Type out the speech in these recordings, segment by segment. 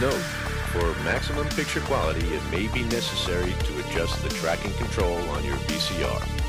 Note, for maximum picture quality, it may be necessary to adjust the tracking control on your VCR.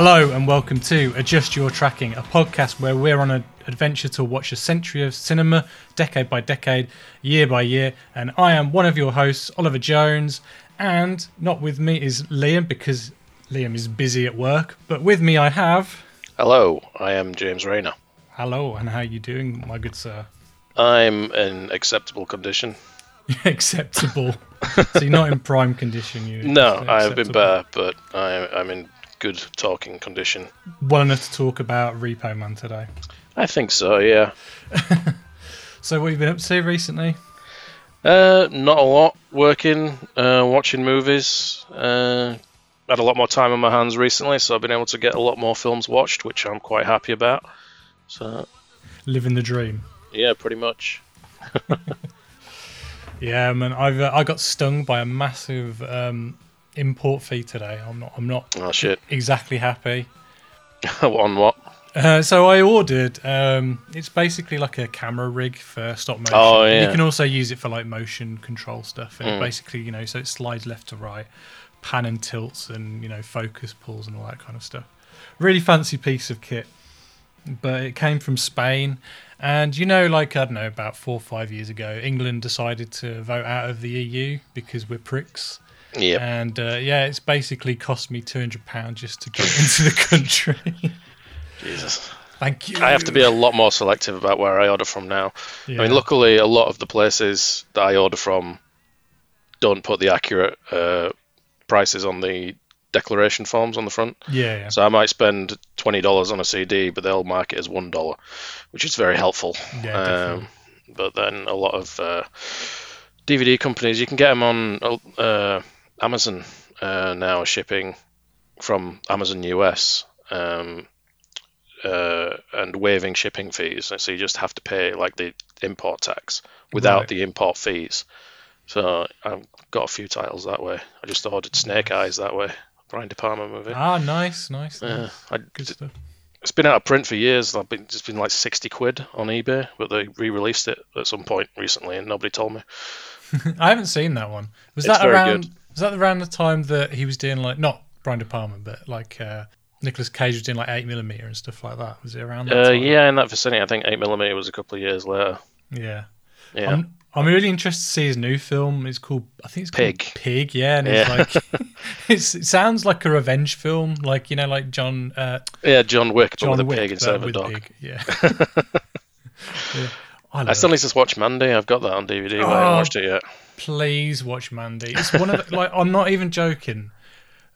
Hello and welcome to Adjust Your Tracking, a podcast where we're on an adventure to watch a century of cinema, decade by decade, year by year. And I am one of your hosts, Oliver Jones. And not with me is Liam because Liam is busy at work. But with me I have. Hello, I am James Rayner. Hello, and how are you doing, my good sir? I'm in acceptable condition. acceptable. so you're not in prime condition, you? No, I have been better, but I, I'm in good talking condition. Well enough to talk about Repo Man today. I think so, yeah. so, what have you been up to recently? Uh, not a lot. Working, uh, watching movies. Uh, had a lot more time on my hands recently, so I've been able to get a lot more films watched, which I'm quite happy about. So, living the dream. Yeah, pretty much. yeah, man. I've uh, I got stung by a massive um, import fee today. I'm not. I'm not. Oh shit. Exactly happy. on what? Uh, so I ordered. Um, it's basically like a camera rig for stop motion. Oh yeah. You can also use it for like motion control stuff. And mm. basically, you know, so it slides left to right, pan and tilts, and you know, focus pulls and all that kind of stuff. Really fancy piece of kit. But it came from Spain, and you know, like I don't know, about four or five years ago, England decided to vote out of the EU because we're pricks. Yeah. And uh, yeah, it's basically cost me two hundred pounds just to get into the country. Jesus. Thank you. I have to be a lot more selective about where I order from now. Yeah. I mean, luckily, a lot of the places that I order from don't put the accurate uh, prices on the declaration forms on the front. Yeah, yeah. So I might spend twenty dollars on a CD, but they'll mark it as one dollar, which is very helpful. Yeah, um, but then a lot of uh, DVD companies, you can get them on uh, Amazon uh, now shipping from Amazon US um, uh, and waiving shipping fees. So you just have to pay like the import tax without right. the import fees. So I've got a few titles that way. I just ordered Snake Eyes that way. Brian De Palma movie. Ah, nice, nice. Yeah, I, Good stuff. It's been out of print for years. I've been just been like sixty quid on eBay, but they re-released it at some point recently, and nobody told me. I haven't seen that one. Was it's that around? Good. Was that around the time that he was doing like not Brian De Palma, but like uh, Nicolas Cage was doing like eight millimeter and stuff like that? Was it around? That uh, yeah, in that vicinity. I think eight millimeter was a couple of years later. Yeah. Yeah. I'm, I'm really interested to see his new film. It's called, I think it's Pig. Pig, yeah. And yeah. it's like, it's, it sounds like a revenge film, like you know, like John. Uh, yeah, John Wick, John with Wick, a pig instead of a dog. Pig. Yeah. yeah. I, I still need to watch Mandy. I've got that on DVD, but oh, I haven't watched it yet. Please watch Mandy. It's one of the, like I'm not even joking.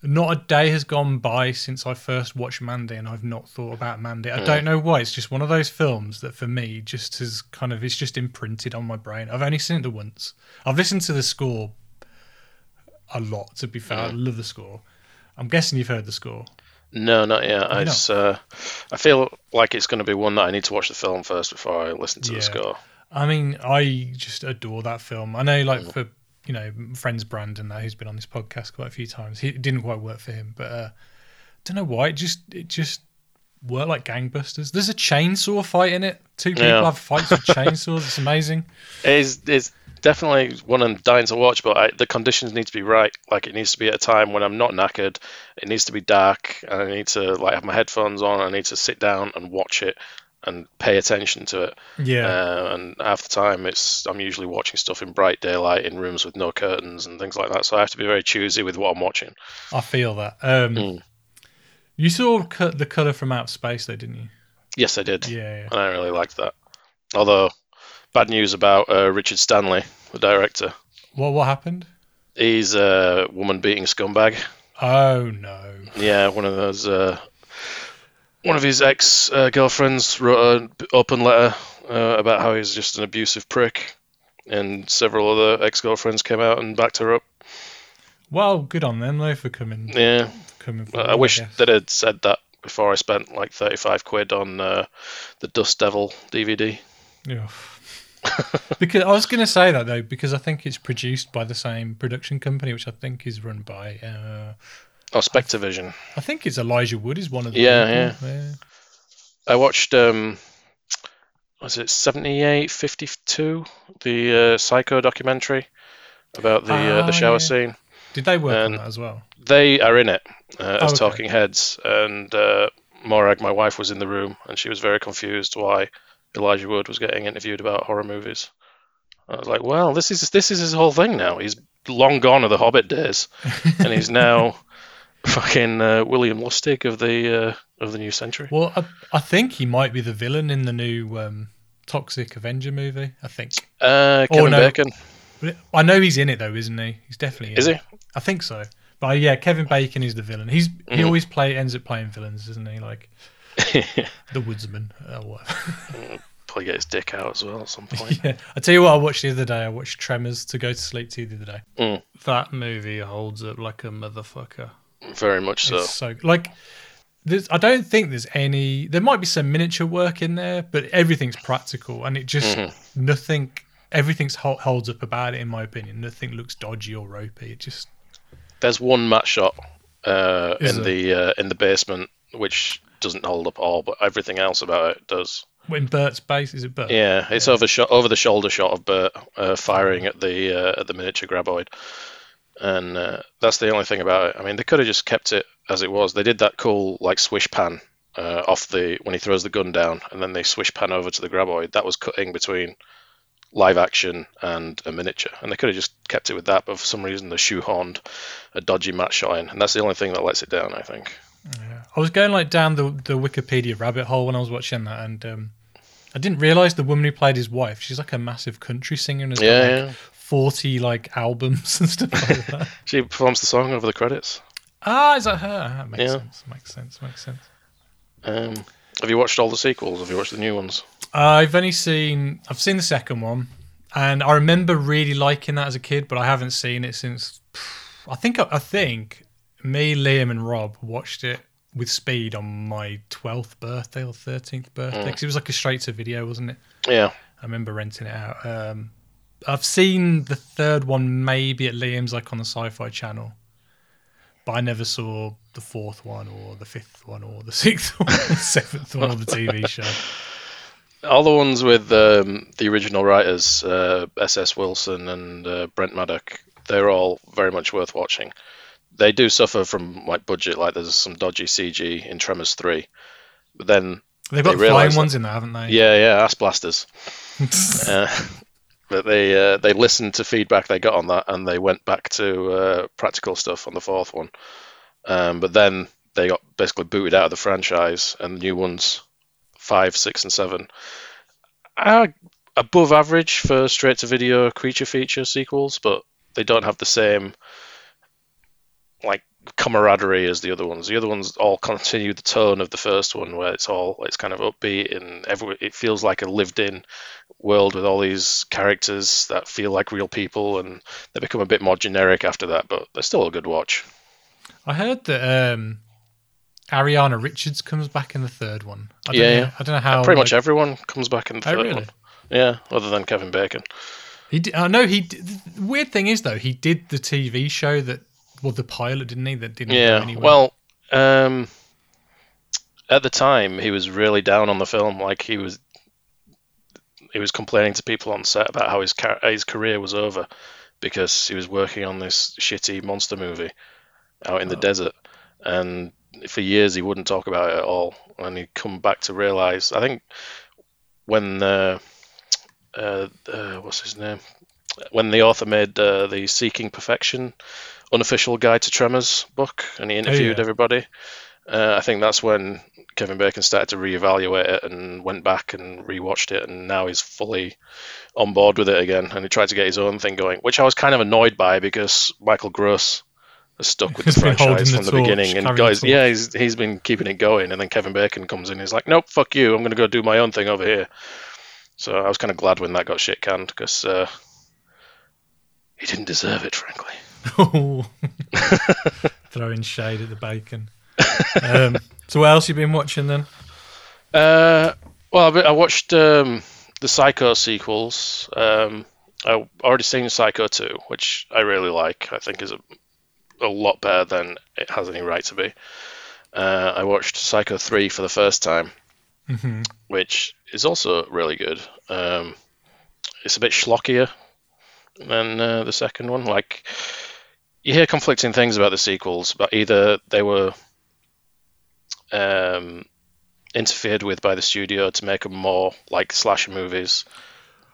Not a day has gone by since I first watched Mandy, and I've not thought about Mandy. I mm. don't know why. It's just one of those films that, for me, just has kind of it's just imprinted on my brain. I've only seen it once. I've listened to the score a lot. To be fair, mm. I love the score. I'm guessing you've heard the score. No, not yet. I, just, uh, I feel like it's going to be one that I need to watch the film first before I listen to yeah. the score. I mean, I just adore that film. I know, like for you know, friends Brandon, that who's been on this podcast quite a few times. He, it didn't quite work for him, but uh, don't know why. It just it just worked like gangbusters. There's a chainsaw fight in it. Two people yeah. have fights with chainsaws. It's amazing. It's it's definitely one I'm dying to watch, but I, the conditions need to be right. Like it needs to be at a time when I'm not knackered. It needs to be dark, and I need to like have my headphones on. I need to sit down and watch it and pay attention to it. Yeah. Uh, and half the time, it's I'm usually watching stuff in bright daylight in rooms with no curtains and things like that. So I have to be very choosy with what I'm watching. I feel that. Um, mm. You saw the color from outer space, though, didn't you? Yes, I did. Yeah, yeah. And I really liked that. Although Bad news about uh, Richard Stanley, the director. What what happened? He's a woman beating scumbag. Oh no. Yeah, one of those uh, one of his ex uh, girlfriends wrote an open letter uh, about how he's just an abusive prick, and several other ex girlfriends came out and backed her up. Well, good on them though for coming. Yeah, coming I forward, I wish guess. that I'd said that before I spent like 35 quid on uh, the Dust Devil DVD. Yeah. because I was going to say that though, because I think it's produced by the same production company, which I think is run by. Oh, SpectreVision. I think it's Elijah Wood is one of the Yeah, people. yeah. I watched, um, was it 78, 52? The uh, Psycho documentary about the uh, Ah, the shower yeah. scene. Did they work And- on that as well? They are in it uh, Oh, as okay. talking heads, and uh, Morag, my wife, was in the room, and she was very confused why Elijah Wood was getting interviewed about horror movies. I was like, well, this is this is his whole thing now. He's long gone of the Hobbit days, and he's now fucking uh, William Lustig of the uh, of the new century. Well, I, I think he might be the villain in the new um, Toxic Avenger movie. I think. Uh, Oh, Kevin no. Bacon, I know he's in it though, isn't he? He's definitely in is it. he? I think so. But yeah, Kevin Bacon is the villain. He's he Mhm. always play ends up playing villains, doesn't he? Like the Woodsman or whatever. Probably get his dick out as well at some point. yeah. I tell you what, I watched the other day. I watched Tremors to go to sleep to the other day. Mm. That movie holds up like a motherfucker. Very much so. It's so like. There's, I don't think there's any. There might be some miniature work in there, but everything's practical, and it just Mhm. nothing. Everything's hol- holds up about it, in my opinion. Nothing looks dodgy or ropey. It just There's one matte shot uh, in there? the uh, in the basement which doesn't hold up all, but everything else about it does. in Bert's base is it Bert? Yeah, it's over shot over the shoulder shot of Bert uh, firing at the uh, at the miniature graboid, and uh, that's the only thing about it. I mean, they could have just kept it as it was. They did that cool like swish pan uh, off the when he throws the gun down, and then they swish pan over to the graboid. That was cutting between live action and a miniature, and they could have just kept it with that. But for some reason, they shoehorned a dodgy matte shot in, and that's the only thing that lets it down. I think. Yeah. I was going like down the the Wikipedia rabbit hole when I was watching that, and um, I didn't realize the woman who played his wife. She's like a massive country singer and Yeah, like yeah. Forty like albums and stuff like that. She performs the song over the credits. ah, is that her? That makes Yeah. sense. Makes sense. Makes sense. Um, have you watched all the sequels? Have you watched the new ones? I've only seen I've seen the second one, and I remember really liking that as a kid, but I haven't seen it since. I think I think me, Liam, and Rob watched it with speed on my twelfth birthday or thirteenth birthday because it was like a straight to video, wasn't it? Yeah. I remember renting it out. Um, I've seen the third one maybe at Liam's, like on the Sci-Fi Channel, but I never saw the fourth one or the fifth one or the sixth one, or the seventh one, or the TV show. All the ones with um, the original writers, uh, S.S. Wilson and uh, Brent Maddock, they're all very much worth watching. They do suffer from like budget, like there's some dodgy CG in Tremors 3. But then, They've got They flying that- ones in there, haven't they? yeah, yeah, ass blasters. uh, but they uh, they listened to feedback they got on that and they went back to uh, practical stuff on the fourth one. Um, but then they got basically booted out of the franchise, and the new ones, five, six, and seven, are above average for straight to video creature feature sequels, but they don't have the same like camaraderie as the other ones. The other ones all continue the tone of the first one, where it's all it's kind of upbeat and every it feels like a lived-in world with all these characters that feel like real people, and they become a bit more generic after that. But they're still a good watch. I heard that um, Ariana Richards comes back in the third one. I don't Yeah, know. I don't know how. Pretty much everyone comes back in the third Oh, third really? one. Yeah, other than Kevin Bacon. He did, I know he. Did, the weird thing is though, he did the TV show that, well, the pilot didn't he? That didn't Yeah. go anywhere. Well, um, at the time, he was really down on the film. Like he was, he was complaining to people on set about how his car- his career was over because he was working on this shitty monster movie out in the Oh. desert, and for years he wouldn't talk about it at all. And he'd come back to realize, I think, when uh, uh, uh, what's his name? When the author made uh, the Seeking Perfection unofficial guide to Tremors book, and he interviewed yeah. everybody. Uh, I think that's when Kevin Bacon started to reevaluate it and went back and rewatched it, and now he's fully on board with it again. And he tried to get his own thing going, which I was kind of annoyed by because Michael Gross has stuck with the He's been holding franchise from the torch, beginning. And guys, yeah, he's he's been keeping it going. And then Kevin Bacon comes in. He's like, nope, fuck you. I'm going to go do my own thing over here. So I was kind of glad when that got shit canned because uh, he didn't deserve it, frankly. Throwing shade at the bacon. Um, so what else you been watching then? Uh, well, I've- watched um, the Psycho sequels. Um, I already seen Psycho 2, which I really like. I think is a, a lot better than it has any right to be. Uh, I watched Psycho 3 for the first time, hmm which is also really good. Um, it's a bit schlockier than uh, the second one. Like, you hear conflicting things about the sequels, but either they were um, interfered with by the studio to make them more like slasher movies.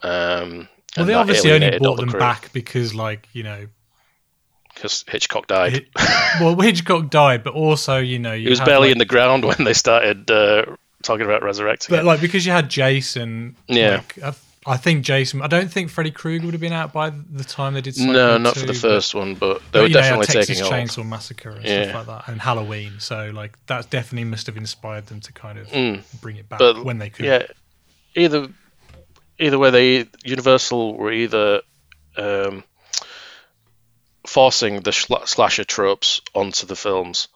Um, Well, they obviously only brought them back because, like, you know, because Hitchcock died. Well, Hitchcock died, but also, you know, you he was barely like, in the ground when they started uh, talking about resurrecting. But him. like because you had Jason, Yeah. like, I, think Jason. I don't think Freddy Krueger would have been out by the time they did. Psycho no, not for 2, the but- first one, but but, they were you know, definitely Texas taking off. Chainsaw Massacre and Yeah. stuff like that, and Halloween. So like that definitely must have inspired them to kind of Mm. bring it back But when they could. Yeah, either either way, they Universal were either um, forcing the sla- slasher tropes onto the films,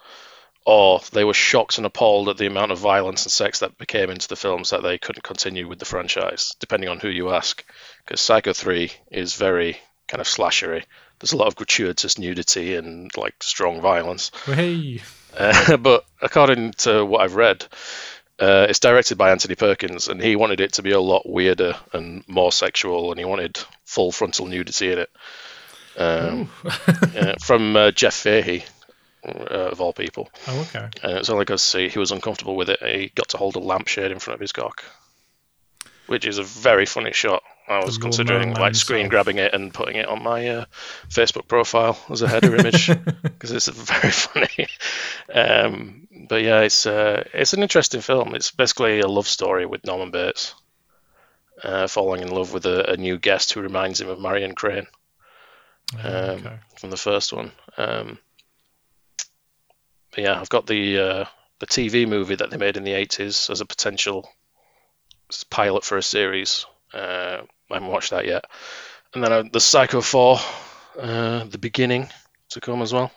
or they were shocked and appalled at the amount of violence and sex that became into the films that they couldn't continue with the franchise, depending on who you ask. Because Psycho 3 is very kind of slashery. There's a lot of gratuitous nudity and like strong violence. Hey, Uh, but according to what I've read, uh, it's directed by Anthony Perkins, and he wanted it to be a lot weirder and more sexual, and he wanted full frontal nudity in it. Um, uh, from uh, Jeff Fahey, uh, of all people. oh okay. And it's only because he, he was uncomfortable with it. He got to hold a lampshade in front of his cock, which is a very funny shot. I was considering like screen grabbing it and putting it on my uh, Facebook profile as a header image because it's very funny. Um, but yeah, it's uh, it's an interesting film. It's basically a love story with Norman Bates uh, falling in love with a, a new guest who reminds him of Marion Crane Oh, Um, okay. from the first one. Um, but yeah, I've got the uh, the TV movie that they made in the eighties as a potential pilot for a series. Uh, I haven't watched that yet. And then uh, the Psycho Four, uh, the beginning to come as well.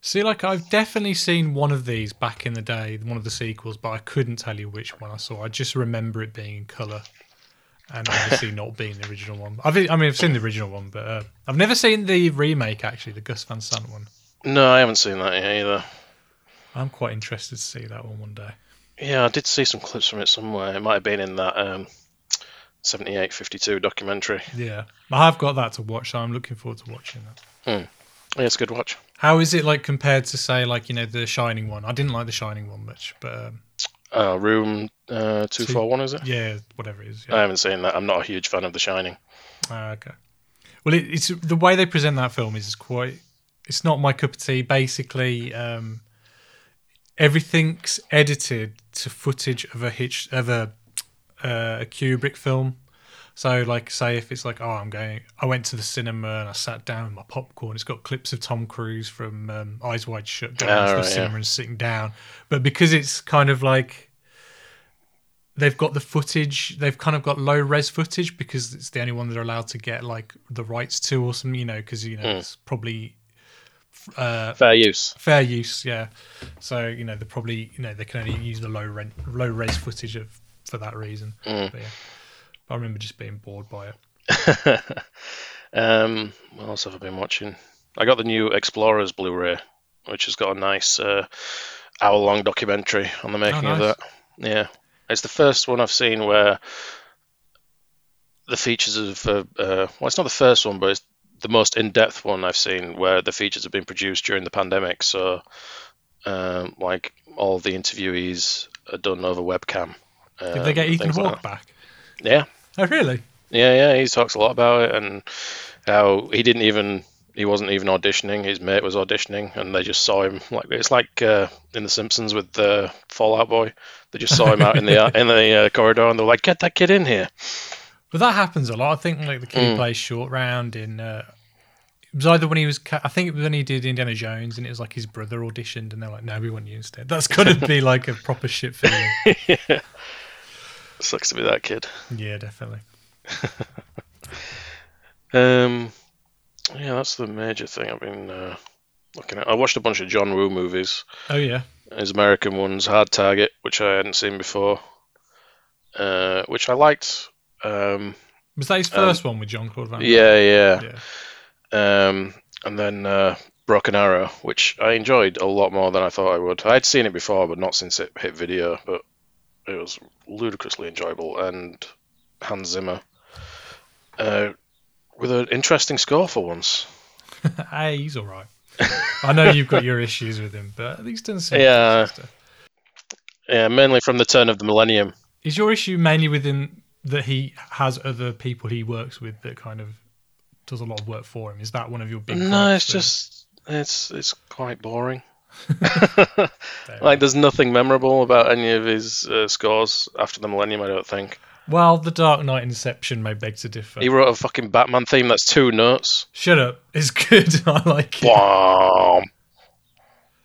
See, like I've definitely seen one of these back in the day, one of the sequels, but I couldn't tell you which one I saw. I just remember it being in color, and obviously not being the original one. I've, I mean, I've seen the original one, but uh, I've never seen the remake. Actually, the Gus Van Sant one. No, I haven't seen that yet either. I'm quite interested to see that one one day. Yeah, I did see some clips from it somewhere. It might have been in that um, 7852 documentary. Yeah, I have got that to watch, so I'm looking forward to watching that. Yeah, it's a good watch. How is it like compared to say like you know the Shining one? I didn't like the Shining one much, but um, Uh, room uh, 241, is it? yeah, whatever it is. Yeah. I haven't seen that. I'm not a huge fan of The Shining. Ah, okay. Well, it, it's the way they present that film is quite. It's not my cup of tea. Basically, um, everything's edited to footage of a hitch of a uh, a Kubrick film. So, like, say if it's like, oh, I'm going, I went to the cinema and I sat down with my popcorn. It's got clips of Tom Cruise from um, Eyes Wide Shut going Ah, to the right, cinema yeah. and sitting down. But because it's kind of like they've got the footage they've kind of got low res footage because it's the only one they're allowed to get like the rights to or something you know because you know Hmm. it's probably uh Fair use. fair use yeah so you know they probably you know they can only use the low rent low res footage of for that reason Mm. but yeah i remember just being bored by it um, what else have I been watching? I got the new Explorers Blu-ray, which has got a nice uh, hour-long documentary on the making of nice. that. Yeah, it's the first one I've seen where the features of uh, uh, well, it's not the first one, but it's the most in-depth one I've seen where the features have been produced during the pandemic. So, um, like all the interviewees are done over webcam. did um, they get ethan things like back Yeah, oh really yeah, yeah. He talks a lot about it and how he didn't even he wasn't even auditioning. His mate was auditioning, and they just saw him like it's like uh, in The Simpsons with the Fallout Boy. They just saw him out in the in the uh, corridor, and they're like, "Get that kid in here." But that happens a lot i think like the kid Mm. plays short round in uh It was either when he was, ca- I think it was when he did Indiana Jones, and it was like his brother auditioned, and they're like, "No, we want you instead." That's to be like a proper shit feeling. Sucks to be that kid. yeah, definitely. Um, yeah, that's the major thing I've been uh, looking at. I watched a bunch of John Woo movies. Oh yeah, His American ones, Hard Target, which I hadn't seen before, uh, which I liked. Um, was that his first one with John Claude Van? Damme? yeah, yeah. yeah. Um, and then uh, Broken Arrow, which I enjoyed a lot more than I thought I would. I'd seen it before, but not since it hit video. But it was ludicrously enjoyable. And Hans Zimmer, uh, with an interesting score for once. hey, he's all right. I know you've got your issues with him, but at least doesn't seem Yeah. Yeah, mainly from the turn of the millennium. Is your issue mainly within that he has other people he works with that kind of does a lot of work for him? Is that one of your big? No, it's just it's it's quite boring. Like, there's nothing memorable about any of his uh, scores after the millennium. I don't think well, the Dark Knight Inception may beg to differ. he wrote a fucking Batman theme that's two notes. Shut up! It's good. I like it. Bwom.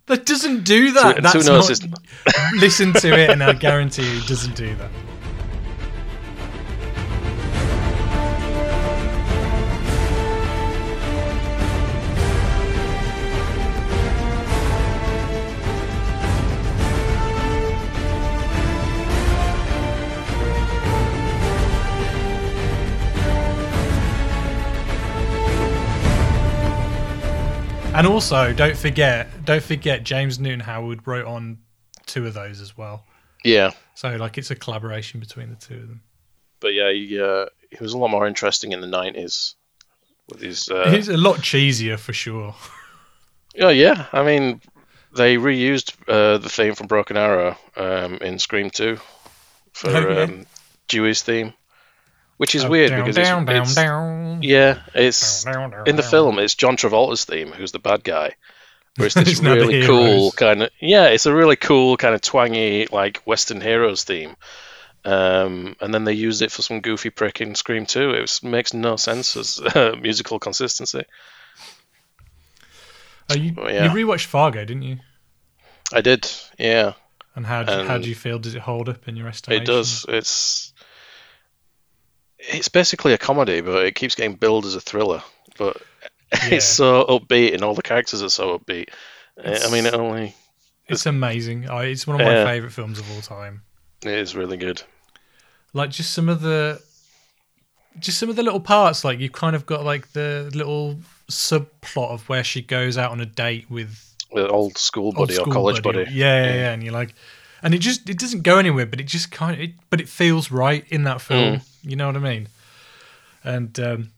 That doesn't do that. Two- That's two notes not, is- listen to it, and I guarantee you, it doesn't do that. And also, don't forget, don't forget, James Newton Howard wrote on two of those as well. Yeah, So, like, it's a collaboration between the two of them. but yeah, he uh, he was a lot more interesting in the '90s with his. Uh, It's a lot cheesier for sure. oh yeah, I mean, they reused uh, the theme from Broken Arrow um, in Scream 2 for Oh, yeah. um, Dewey's theme, which is Oh, weird down, because down, it's, down, it's- down. yeah, it's in the film it's John Travolta's theme who's the bad guy. Where it's this really cool kind of yeah, it's a really cool kind of twangy like Western heroes theme. Um, and then they used it for some goofy prick in Scream 2. It was, makes no sense as uh, musical consistency. Oh, you, yeah. you rewatched Fargo, didn't you? I did, yeah. And how do, how do you feel? Does it hold up in your estimation? It does. It's it's basically a comedy, but it keeps getting billed as a thriller. But Yeah. it's so upbeat, and all the characters are so upbeat. Uh, I mean, it It's- only It's amazing. Oh, it's one of my Yeah. favorite films of all time. it is really good. Like just some of the, just some of the little parts. Like you've kind of got like the little subplot of where she goes out on a date with The old school old buddy or school college buddy. Yeah, yeah, yeah. And you're like, and it just it doesn't go anywhere, but it just kind of, it, but it feels right in that film. Mm. You know what I mean? And um,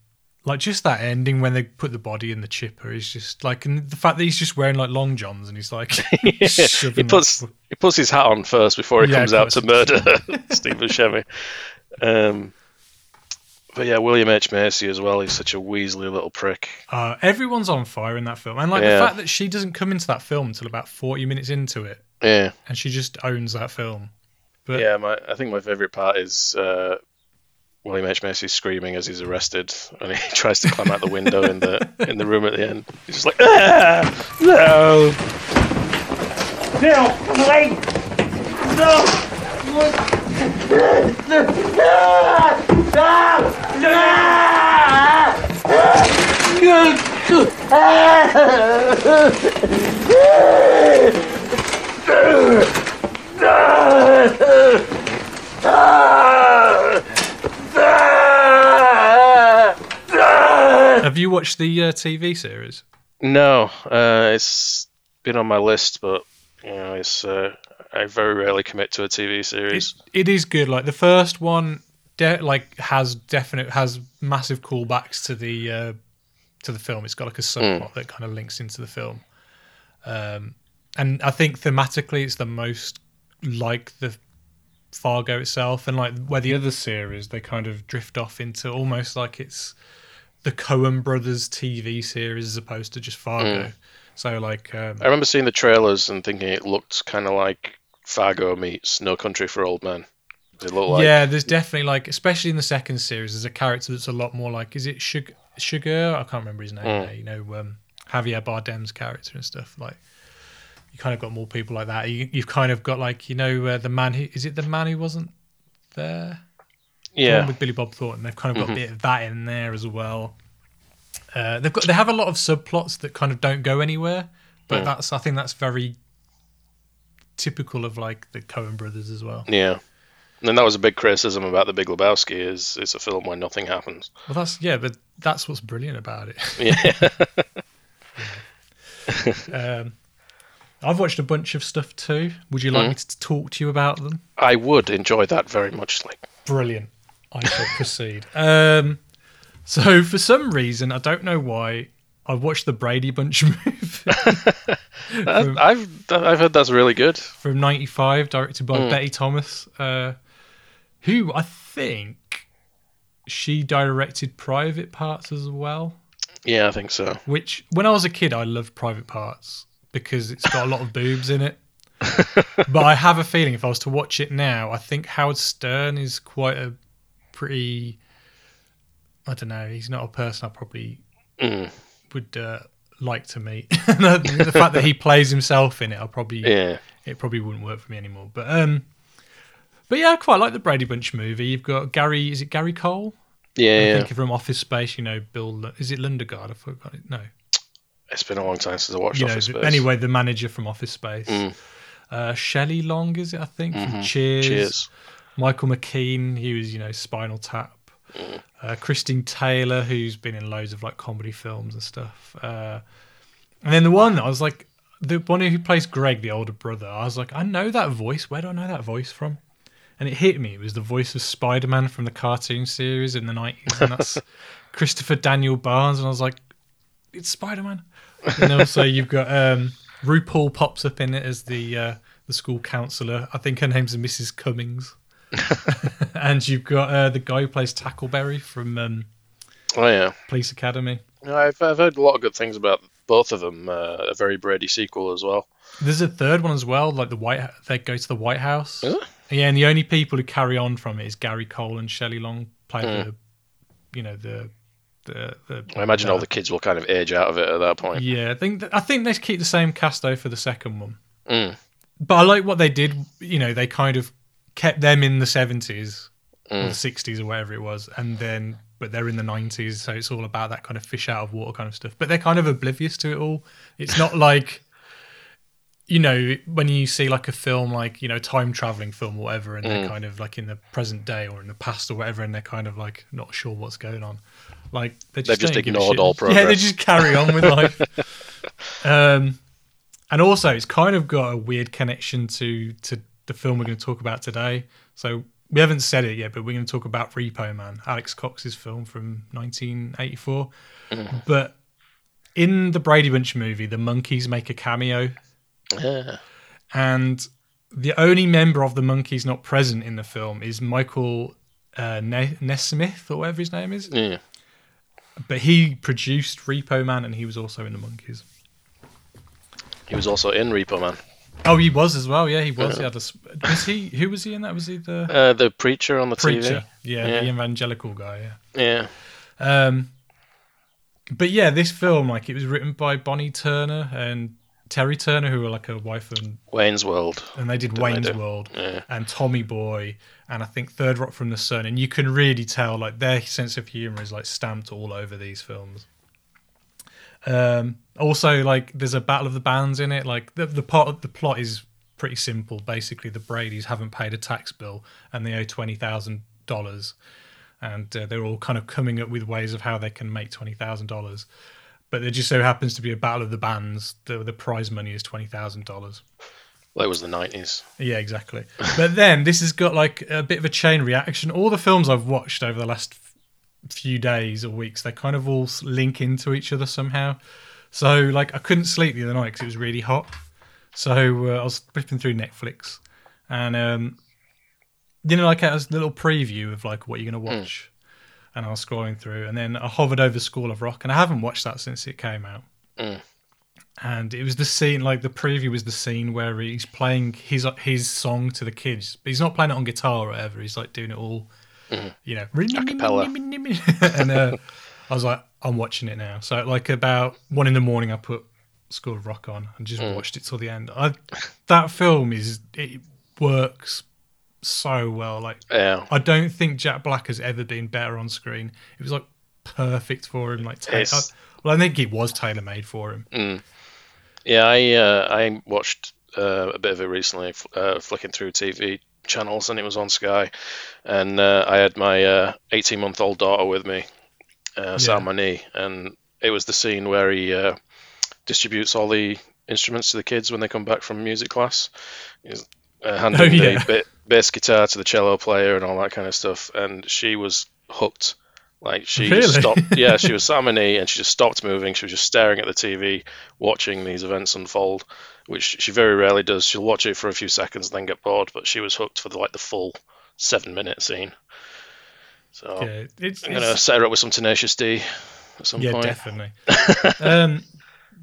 like just that ending when they put the body in the chipper is just like, and the fact that he's just wearing like long johns and he's like, he puts he puts his hat on first before he Yeah, comes of out to murder Steve Buscemi. Um, but yeah, William H Macy as well. He's such a weaselly little prick. Uh, everyone's on fire in that film, and like Yeah. the fact that she doesn't come into that film until about forty minutes into it, Yeah, and she just owns that film. But yeah. My I think my favorite part is uh, William H Macy screaming as he's arrested, and he tries to climb out the window in the in the room at the end. He's just like, ah, no. No, wait! No! Have you watched the uh, TV series? No, uh, it's been on my list, but you know, it's uh, I very rarely commit to a TV series. It, it is good. Like the first one, de- like has definite has massive callbacks to the uh, to the film. It's got like a subplot that kind of links into the film. Um, and I think thematically, it's the most like the Fargo itself, and like where the other series they kind of drift off into almost like it's the Coen Brothers TV series as opposed to just Fargo. So like, um, I remember seeing the trailers and thinking it looked kind of like Fargo meets No Country for Old Men. It looked like yeah, there's definitely like, especially in the second series, there's a character that's a lot more like. Is it Sugar? Sugar. I can't remember his name. Mm. You know, um, Javier Bardem's character and stuff. Like, you kind of got more people like that. You, you've kind of got like you know uh, the man who is it the man who wasn't there? Yeah. with Billy Bob Thornton. They've kind of got a bit of that in there as well. Uh, they've got they have a lot of subplots that kind of don't go anywhere, but Mm. that's I think that's very typical of like the Coen brothers as well. Yeah. And that was a big criticism about The Big Lebowski is it's a film where nothing happens. Well, that's yeah, but that's what's brilliant about it. Yeah. Um, I've watched a bunch of stuff too. Would you like Mm. me to talk to you about them? I would enjoy that very much. Like, Brilliant. I shall proceed. Um, so for some reason, I don't know why, I watched the Brady Bunch movie I've I've I've heard that's really good. from '95, directed by Mm. Betty Thomas, uh, who I think she directed Private Parts as well. Yeah, I think so. Which, when I was a kid, I loved Private Parts because it's got a lot of boobs in it. but I have a feeling if I was to watch it now, I think Howard Stern is quite a pretty. I don't know. He's not a person I probably Mm. would uh, like to meet. the fact that he plays himself in it, I probably Yeah. it probably wouldn't work for me anymore. But um, but yeah, I quite like the Brady Bunch movie. You've got Gary. Is it Gary Cole? Yeah, I yeah. think from Office Space. You know, Bill. Is it Lundegaard? I forgot it. No. It's been a long time since I watched you know, Office Space. anyway, the manager from Office Space. Mm. Uh, Shelley Long, is it? I think from Mhm. Cheers. Cheers. Michael McKean, he was you know Spinal Tap. Mm. Uh, Christine Taylor, who's been in loads of like comedy films and stuff. Uh, and then the one I was like, the one who plays Greg, the older brother. I was like, I know that voice. Where do I know that voice from? And it hit me. It was the voice of Spider Man from the cartoon series in the nineties, and that's Christopher Daniel Barnes. And I was like, it's Spider Man. And also you've got um, RuPaul pops up in it as the uh, the school counselor. I think her name's Mrs. Cummings. and you've got uh, the guy who plays Tackleberry from um, Oh yeah. Police Academy. I've I've heard a lot of good things about both of them. Uh, a very Brady sequel as well. There's a third one as well, like the White. They go to the White House. Yeah, and the only people who carry on from it is Gary Cole and Shelley Long play Hmm. the, you know, the, the, the I imagine all the kids will kind of age out of it at that point. Yeah, I think th- I think they keep the same cast though for the second one. Mm. But I like what they did. You know, they kind of kept them in the seventies or Mm. the sixties or whatever it was, and then but they're in the nineties, so it's all about that kind of fish out of water kind of stuff. But they're kind of oblivious to it all. It's not like you know when you see like a film like you know time traveling film or whatever, and they're Mm. kind of like in the present day or in the past or whatever, and they're kind of like not sure what's going on. Like they just, just ignored all Yeah, they just carry on with life. um, and also, it's kind of got a weird connection to to the film we're going to talk about today. So we haven't said it yet, but we're going to talk about Repo Man, Alex Cox's film from 1984. But in the Brady Bunch movie, the Monkees make a cameo, Yeah. and the only member of the Monkees not present in the film is Michael uh, ne- Nesmith or whatever his name is. Yeah. But he produced Repo Man, and he was also in the Monkees. He was also in Repo Man. Oh, he was as well. Yeah, he was. He had a, was he? Who was he in that? Was he the Uh, the preacher on the preacher? TV. Yeah, Yeah. the evangelical guy. Yeah. Yeah. Um, but yeah, this film, like, it was written by Bonnie Turner and Terry Turner, who were like a wife and Wayne's World. and they did they Wayne's do? World Yeah. and Tommy Boy and I think Third Rock from the Sun, and you can really tell like their sense of humor is like stamped all over these films. Um, also, like there's a Battle of the Bands in it. Like the the part of the plot is pretty simple. Basically, the Brady's haven't paid a tax bill and they owe twenty thousand dollars, and uh, they're all kind of coming up with ways of how they can make twenty thousand dollars. But there just so happens to be a Battle of the Bands. The the prize money is twenty thousand dollars. Well, it was the 90s. Yeah, exactly. But then this has got like a bit of a chain reaction. All the films I've watched over the last few days or weeks, they kind of all link into each other somehow. So, like, I couldn't sleep the other night because it was really hot. So uh, I was flipping through Netflix, and um, you know, like, it a little preview of like what you're gonna watch, and I was scrolling through, and then I hovered over School of Rock, and I haven't watched that since it came out Mm. and it was the scene like the preview was the scene where he's playing his his song to the kids but he's not playing it on guitar or whatever he's like doing it all you know Acapella. and uh, i was like I'm watching it now. So like about one in the morning, I put School of Rock on and just Mm. watched it till the end. I, that film is it works so well. Like Yeah. I don't think Jack Black has ever been better on screen. It was like perfect for him. Like ta- I, well, I think it was tailor made for him. Yeah, I uh, I watched uh, a bit of it recently, uh, flicking through TV channels, and it was on Sky, and uh, I had my 18 month old daughter with me, uh, sat Yeah. on my knee, and it was the scene where he uh, distributes all the instruments to the kids when they come back from music class. He's uh, handing Oh, yeah. the ba- bass guitar to the cello player and all that kind of stuff, and she was hooked. Like she just Really? stopped. Yeah, she was sat on my knee and she just stopped moving. She was just staring at the TV, watching these events unfold, which she very rarely does. She'll watch it for a few seconds and then get bored, but she was hooked for the, like the full seven minute scene. So Yeah, it's, I'm gonna it's- set her up with some Tenacious D at some yeah, point. definitely. um,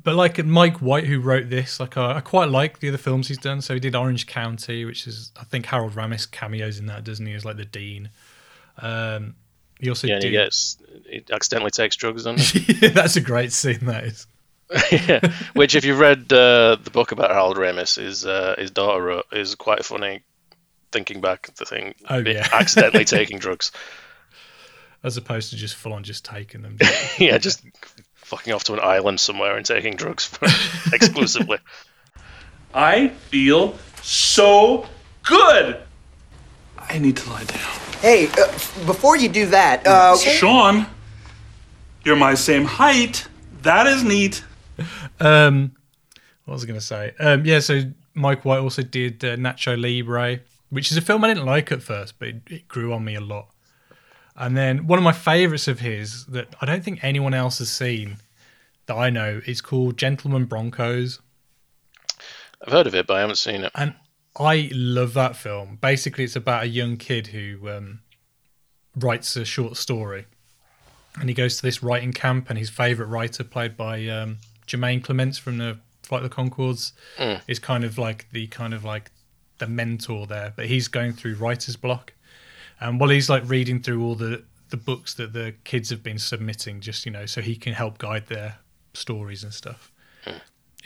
but like Mike White, who wrote this, like I, I quite like the other films he's done. So he did Orange County, which is I think Harold Ramis cameos in that, doesn't he? As like the dean. Um, he also Yeah, and he gets he accidentally takes drugs, doesn't he? That's a great scene. That is. yeah. Which, if you've read uh, the book about Harold Ramis, his uh, his daughter wrote, is quite funny. Thinking back, the thing, Oh, yeah. accidentally taking drugs. as opposed to just full on just taking them. yeah, just fucking off to an island somewhere and taking drugs exclusively. I feel so good. I need to lie down. Hey, uh, before you do that, uh, Sean, you're my same height. That is neat. um, what was I going to say? Um, yeah, so Mike White also did uh, Nacho Libre, which is a film I didn't like at first, but it, it grew on me a lot. And then one of my favorites of his that I don't think anyone else has seen that I know is called Gentleman Broncos. I've heard of it, but I haven't seen it. And I love that film. Basically, it's about a young kid who um, writes a short story, and he goes to this writing camp, and his favorite writer, played by um, Jemaine Clements from the Flight of the Conchords, is kind of like the kind of like the mentor there. But he's going through writer's block, and while he's like reading through all the the books that the kids have been submitting, just you know, so he can help guide their stories and stuff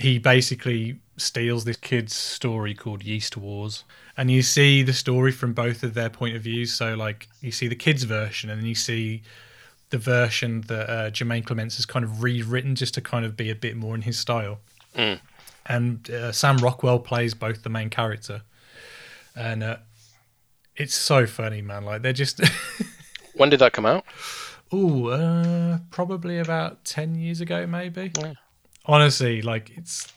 he basically steals this kid's story called Yeast Wars, and you see the story from both of their point of views. So, like, you see the kids' version, and then you see the version that uh, Jemaine Clements has kind of rewritten just to kind of be a bit more in his style. And uh, Sam Rockwell plays both the main character, and uh, it's so funny, man. Like, they're just. When did that come out? Ooh, uh, probably about 10 years ago, maybe. Yeah. Honestly, like, it's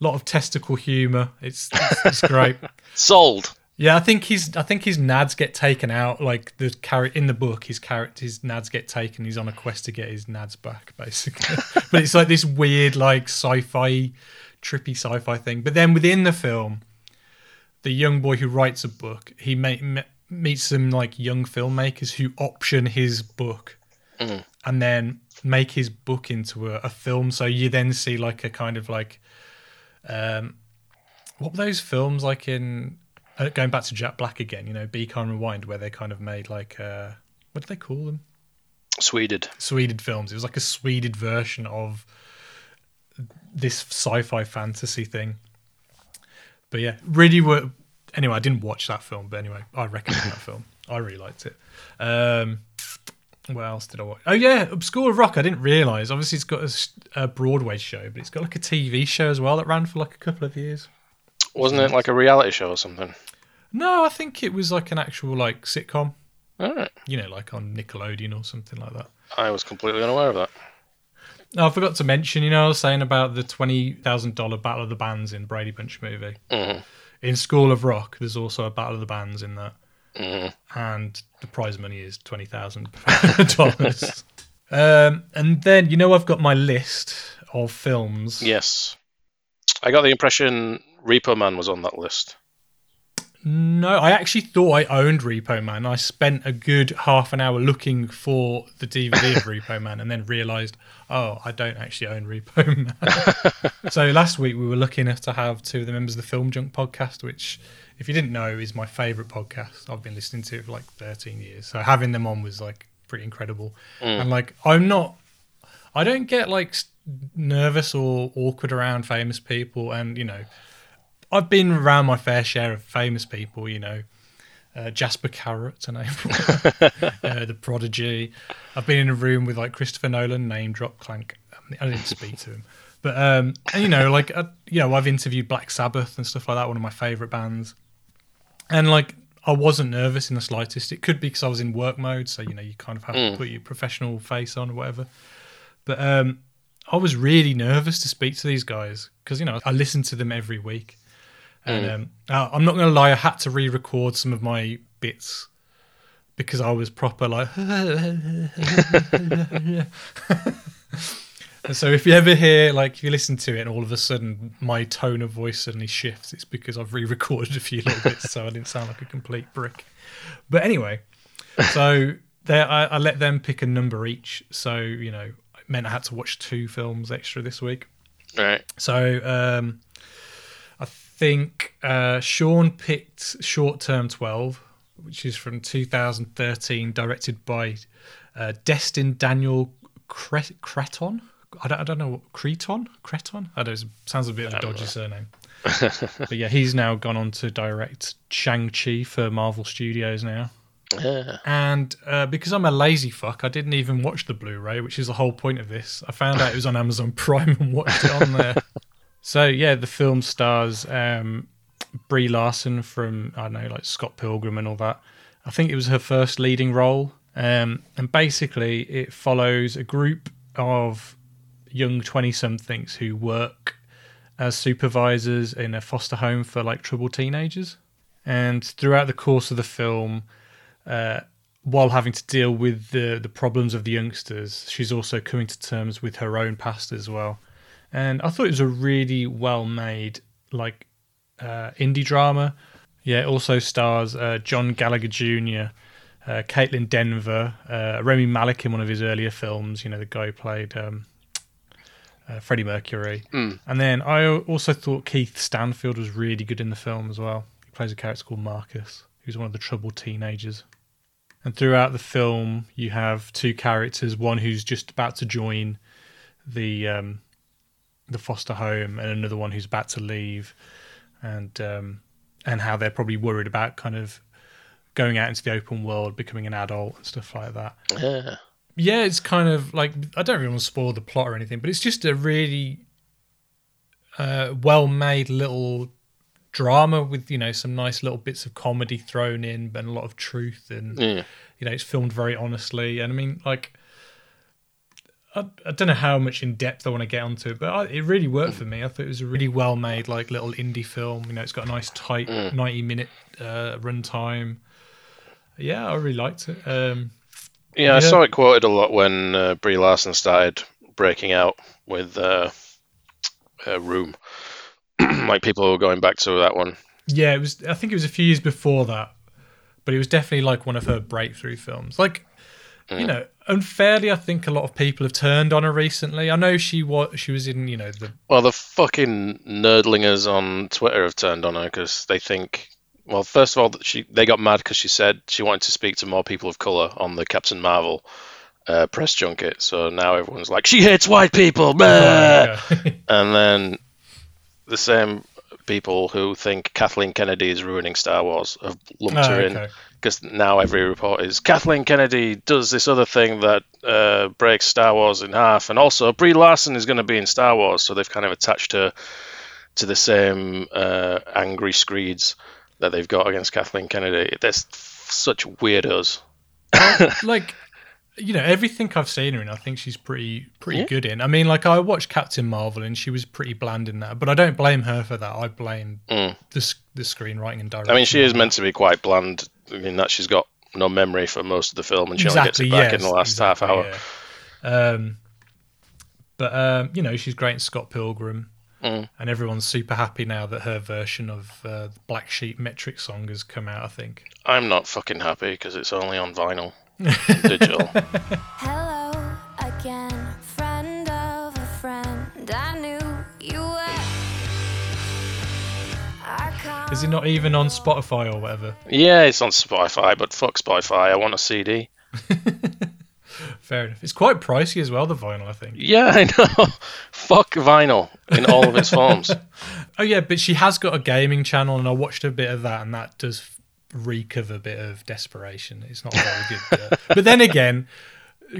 a lot of testicle humor. It's, it's, it's great. Sold. Yeah, I think his I think his nads get taken out. Like the character in the book, his character his nads get taken. He's on a quest to get his nads back, basically. but it's like this weird, like sci-fi, trippy sci-fi thing. But then within the film, the young boy who writes a book, he me- meets some like young filmmakers who option his book, mm. and then make his book into a, a film. So you then see like a kind of like, um, what were those films like in uh, going back to Jack Black again? You know, Be Kind Rewind, where they kind of made like uh, what did they call them? Sweded. Sweded films. It was like a Sweded version of this sci-fi fantasy thing. But yeah, really were. Anyway, I didn't watch that film, but anyway, I recommend that film. I really liked it. Um, what else did I watch? Oh yeah, School of Rock. I didn't realize. Obviously, it's got a Broadway show, but it's got like a TV show as well that ran for like a couple of years. Wasn't it like a reality show or something? No, I think it was like an actual like sitcom. All right. You know, like on Nickelodeon or something like that. I was completely unaware of that. I forgot to mention, you know, I was saying about the twenty thousand dollar Battle of the Bands in Brady Bunch movie. Mhm. In School of Rock, there's also a Battle of the Bands in that, Mhm. and the prize money is twenty thousand dollars. Um, and then you know, I've got my list of films. Yes. I got the impression Repo Man was on that list. No, I actually thought I owned Repo Man. I spent a good half an hour looking for the DVD of Repo Man and then realised, oh, I don't actually own Repo Man. so last week we were lucky enough to have two of the members of the Film Junk podcast, which, if you didn't know, is my favourite podcast. I've been listening to it for like 13 years. So having them on was like pretty incredible. And like, I'm not. I don't get like nervous or awkward around famous people, and you know, I've been around my fair share of famous people. You know, uh, Jasper Carrott to name uh, the Prodigy. I've been in a room with like Christopher Nolan, name drop clank. I didn't speak to him, but um, and you know, like uh, you know, I've interviewed Black Sabbath and stuff like that. One of my favorite bands, and like I wasn't nervous in the slightest. It could be because I was in work mode, so you know, you kind of have to put your professional face on or whatever. But um, I was really nervous to speak to these guys because you know I listen to them every week, and um, I- I'm not going to lie, I had to re-record some of my bits because I was proper like. So if you ever hear like if you listen to it and all of a sudden my tone of voice suddenly shifts, it's because I've re-recorded a few little bits so I didn't sound like a complete brick. But anyway, so there I, I let them pick a number each. So you know, it meant I had to watch two films extra this week. Right. So um, I think uh, Sean picked Short Term 12, which is from 2013, directed by uh, Destin Daniel Cre- Cretton. I don't, I don't know what Cretton Cretton. I don't. know, Sounds a bit of a dodgy surname. but yeah, he's now gone on to direct Shang Chi for Marvel Studios now. Yeah. And uh, because I'm a lazy fuck, I didn't even watch the Blu-ray, which is the whole point of this. I found out it was on Amazon Prime and watched it on there. so yeah, the film stars um, Brie Larson from I don't know, like Scott Pilgrim and all that. I think it was her first leading role, um, and basically it follows a group of young twenty-somethings who work as supervisors in a foster home for like troubled teenagers. And throughout the course of the film, uh, while having to deal with the the problems of the youngsters, she's also coming to terms with her own past as well. And I thought it was a really well made like uh, indie drama. Yeah, it also stars uh, John Gallagher Jr., uh, Kaitlyn Dever, uh, Rami Malek in one of his earlier films. You know, the guy who played um, uh, Freddie Mercury. And then I also thought Keith Stanfield was really good in the film as well. He plays a character called Marcus, who's one of the troubled teenagers. And throughout the film, you have two characters: one who's just about to join the um, the foster home, and another one who's about to leave, and um, and how they're probably worried about kind of going out into the open world, becoming an adult, and stuff like that Yeah. Yeah, it's kind of like I don't really want to spoil the plot or anything, but it's just a really uh, well-made little drama with you know some nice little bits of comedy thrown in and a lot of truth, and Yeah. you know it's filmed very honestly. And I mean, like, I, I don't know how much in depth I want to get onto it, but I, it really worked for me. I thought it was a really well-made like little indie film. You know, it's got a nice tight ninety-minute uh, runtime. Yeah, I really liked it. Um, Yeah, I saw it quoted a lot when uh, Brie Larson started breaking out with uh, uh, Room. like people were going back to that one. Yeah, it was. I think it was a few years before that, but it was definitely like one of her breakthrough films. Like, you know, unfairly, I think a lot of people have turned on her recently. I know she was she was in you know the Well, the fucking nerdlingers on Twitter have turned on her because they think. Well, first of all, she they got mad because she said she wanted to speak to more people of color on the Captain Marvel uh, press junket. So now everyone's like, she hates white people, blah! Yeah. and then the same people who think Kathleen Kennedy is ruining Star Wars have lumped Oh, her in because now every report is Kathleen Kennedy does this other thing that uh, breaks Star Wars in half, and also Brie Larson is going to be in Star Wars, so they've kind of attached her to the same uh, angry screeds that they've got against Kathleen Kennedy. They're such weirdos. like you know everything I've seen her in, I think she's pretty pretty Yeah. good in. I mean, like I watched Captain Marvel and she was pretty bland in that, but I don't blame her for that. I blame the the screenwriting and direction. Mm. I mean, she is meant to be quite bland in that she's got no memory for most of the film, and she only gets it back in the last half hour. yeah. Um, but um, you know, she's great in Scott Pilgrim, Mm. and everyone's super happy now that her version of uh, Black Sheep metric song has come out. I think. I'm not fucking happy because it's only on vinyl, digital. Hello again, friend of a friend. I knew you were. Is it not even on Spotify or whatever? Yeah, it's on Spotify, but fuck Spotify. I want a CD. Fair enough. It's quite pricey as well, the vinyl, I think. Yeah, I know. Fuck vinyl in all of its forms. Oh yeah, but she has got a gaming channel, and I watched a bit of that, and that does reek of a bit of desperation. It's not very good. But, but then again,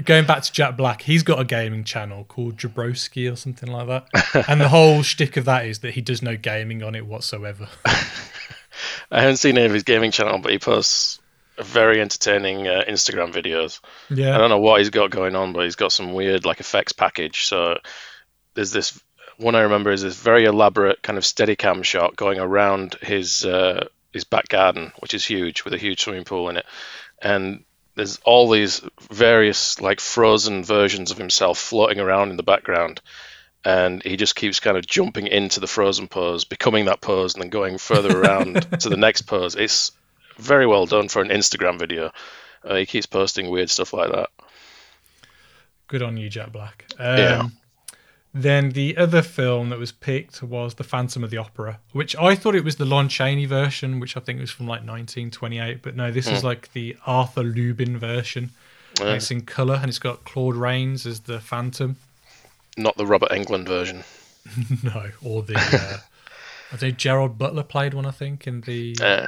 going back to Jack Black, he's got a gaming channel called Jabrowski or something like that, and the whole shtick of that is that he does no gaming on it whatsoever. I haven't seen any of his gaming channel, but he posts very entertaining uh, Instagram videos. Yeah, I don't know what he's got going on, but he's got some weird like effects package. So there's this one I remember is this very elaborate kind of Steadicam shot going around his uh, his back garden, which is huge with a huge swimming pool in it, and there's all these various like frozen versions of himself floating around in the background. And he just keeps kind of jumping into the frozen pose, becoming that pose, and then going further around to the next pose. It's very well done for an Instagram video. Uh, he keeps posting weird stuff like that. good on you, Jack Black. Um, Yeah. Then the other film that was picked was The Phantom of the Opera, which I thought it was the Lon Chaney version, which I think was from like 1928. But no, this is like the Arthur Lubin version. And it's in colour and it's got Claude Rains as the Phantom. Not the Robert Englund version. No, or the. Uh, I think Gerald Butler played one, I think, in the. Uh,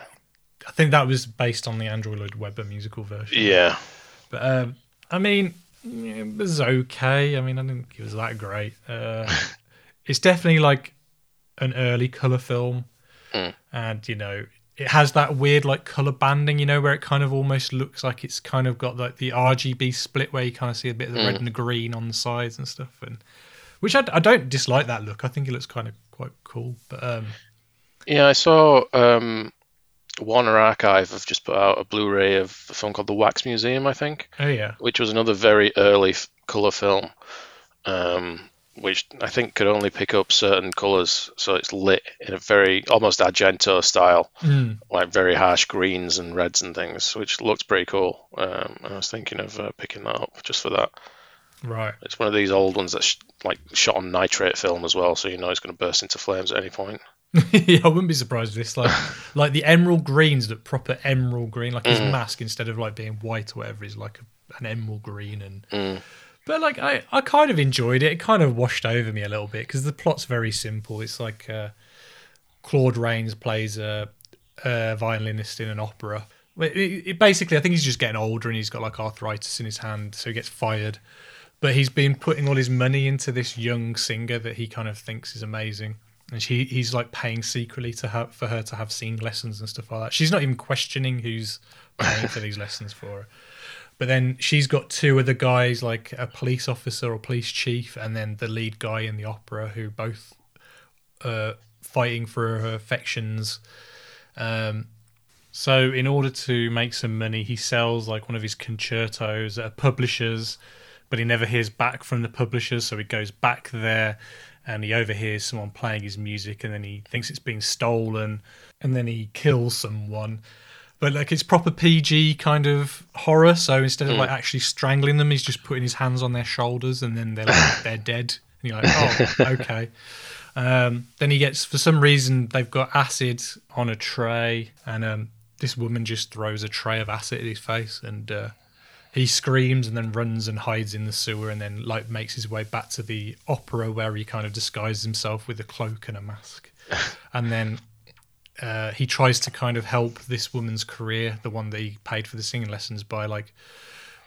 I think that was based on the Andrew Lloyd Webber musical version. yeah. But um, I mean, it was okay. I mean, I didn't think it was that great. Uh, it's definitely like an early color film, and you know, it has that weird like color banding. You know, where it kind of almost looks like it's kind of got like the RGB split, where you kind of see a bit of the red and the green on the sides and stuff, and which I, I don't dislike that look. I think it looks kind of quite cool. But um, Yeah, I saw um, Warner Archive have just put out a Blu-ray of a film called The Wax Museum, I think, oh yeah, which was another very early f- color film, um, which I think could only pick up certain colors. So it's lit in a very almost Argento style, like very harsh greens and reds and things, which looked pretty cool. Um, I was thinking of uh, picking that up just for that. right. It's one of these old ones that's sh- like shot on nitrate film as well, so you know it's going to burst into flames at any point. yeah, I wouldn't be surprised if this like like the emerald greens that proper emerald green, like his mask instead of like being white or whatever is like a, an emerald green and. But like I, I kind of enjoyed it. It kind of washed over me a little bit because the plot's very simple. It's like uh, Claude Rains plays a, a violinist in an opera. It, it, basically, I think he's just getting older and he's got like arthritis in his hand, so he gets fired. But he's been putting all his money into this young singer that he kind of thinks is amazing, and she he's like paying secretly to her for her to have singing lessons and stuff like that. She's not even questioning who's paying for these lessons for her. But then she's got two other guys, like a police officer or police chief, and then the lead guy in the opera, who both uh, fighting for her affections. Um, so, in order to make some money, he sells like one of his concertos at a publisher's, but he never hears back from the publishers. So he goes back there, and he overhears someone playing his music, and then he thinks it's been stolen, and then he kills someone but like it's proper PG kind of horror. So instead of like actually strangling them, he's just putting his hands on their shoulders, and then they're like they're dead. And you're like, oh, okay. Um, then he gets for some reason they've got acid on a tray, and um, this woman just throws a tray of acid at his face, and uh, he screams and then runs and hides in the sewer, and then like makes his way back to the opera where he kind of disguises himself with a cloak and a mask, and then uh, he tries to kind of help this woman's career, the one that he paid for the singing lessons, by like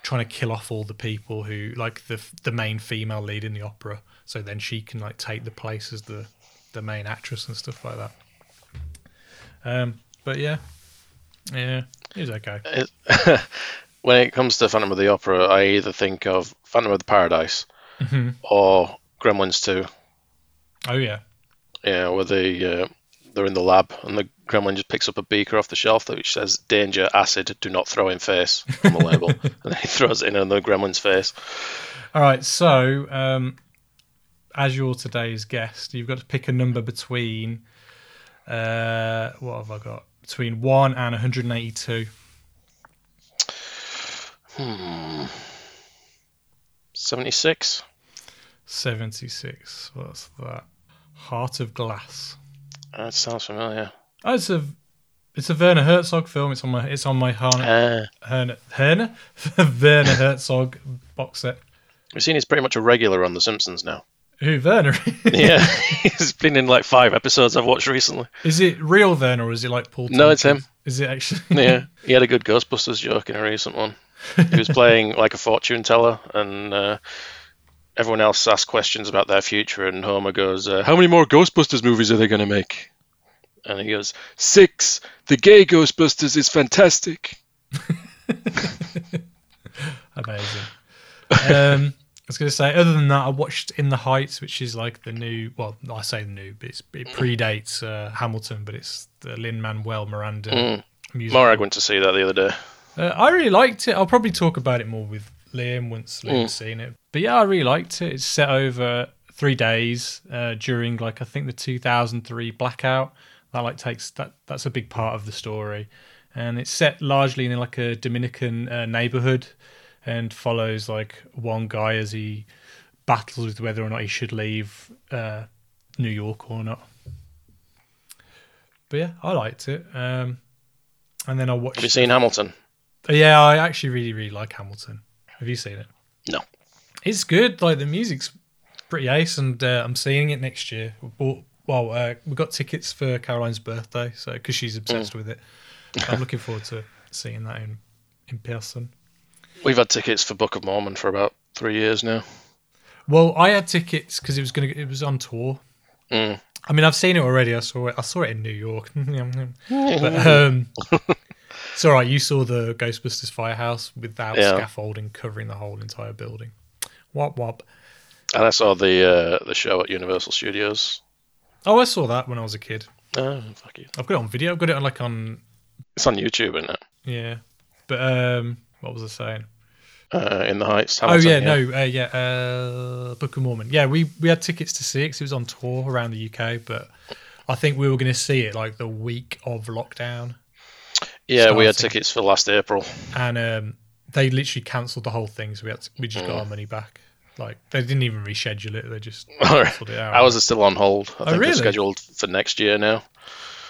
trying to kill off all the people who like the the main female lead in the opera, so then she can like take the place as the the main actress and stuff like that. Um, but yeah, yeah, it was okay. When it comes to Phantom of the Opera, I either think of Phantom of the Paradise or Gremlins 2. Oh yeah, Yeah, where they uh, they're in the lab and the gremlin just picks up a beaker off the shelf that which says "Danger, acid, do not throw in face" on the label, and then he throws it in on the gremlin's face. All right, so um, as you're today's guest, you've got to pick a number between uh, what have I got? Between one and 182. Seventy-six. 76. What's that? Heart of Glass. That sounds familiar. Oh, it's a It's a Werner Herzog film. It's on my it's on my Herne Uh, Herne Herne Werner Herzog box set. we've seen he's pretty much a regular on The Simpsons now. Who Werner? Yeah, he's been in like five episodes I've watched recently. is it real Werner or is it like Paul? No, it's him. Is it actually? Yeah, he had a good Ghostbusters joke in a recent one. He was playing like a fortune teller, and uh, everyone else asked questions about their future, and Homer goes, uh, "How many more Ghostbusters movies are they going to make?" And he goes, six. The gay Ghostbusters is fantastic." Amazing. Um, I was going to say, other than that, I watched In the Heights, which is like the new. Well, I say the new, but it's, it predates uh, Hamilton, but it's the Lin Manuel Miranda Mm. musical. Morag went to see that the other day. Uh, I really liked it. I'll probably talk about it more with Liam once Liam's seen it. But yeah, I really liked it. It's set over three days uh, during like I think the 2003 blackout. That like takes that. That's a big part of the story, and it's set largely in like a Dominican uh, neighborhood, and follows like one guy as he battles with whether or not he should leave uh, New York or not. But yeah, I liked it. Um, and then I watched. Have you seen Hamilton? Yeah, I actually really, really like Hamilton. Have you seen it? No. It's good. Like the music's pretty ace, and uh, I'm seeing it next year. We bought, well, uh, we got tickets for Caroline's birthday, so because she's obsessed with it, I'm looking forward to seeing that in in person. We've had tickets for Book of Mormon for about three years now. Well, I had tickets because it was gonna, it was on tour. Mm. I mean, I've seen it already. I saw it. I saw it in New York. but um, it's all right. You saw the Ghostbusters firehouse without Yeah. scaffolding covering the whole entire building. Wop wop. And I saw the uh, the show at Universal Studios. Oh, I saw that when I was a kid. Oh, fuck you. I've got it on video. I've got it on like on It's on YouTube, isn't it? yeah. But um, what was I saying? Uh, in the Heights. oh Hamilton, yeah, no, uh, yeah, uh, Book of Mormon. Yeah, we we had tickets to see it 'cause it was on tour around the UK, but I think we were going to see it like the week of lockdown, Yeah, we had tickets for last April. and um, they literally cancelled the whole thing, so we had to, we just got our money back. Like they didn't even reschedule it; they just cancelled it out. Ours is still on hold. I think Oh, really? they're scheduled for next year now.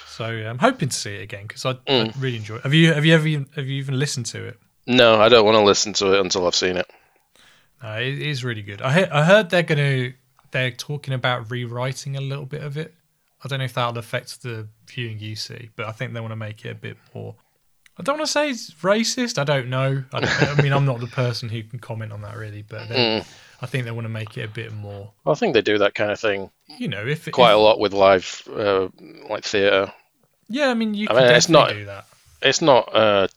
So yeah, I'm hoping to see it again because I, I Mm. really enjoy it. Have you have you ever even- have you even listened to it? No, I don't want to listen to it until I've seen it. No, it is really good. I he- I heard they're gonna they're talking about rewriting a little bit of it. I don't know if that'll affect the viewing you see, but I think they want to make it a bit more. I don't want to say it's racist. I don't know. I, don't, I mean, I'm not the person who can comment on that really, but they, I think they want to make it a bit more. I think they do that kind of thing You know, if quite if- a lot with live, uh, like theatre. Yeah, I mean, you I can mean, it's not- do that. It's not a,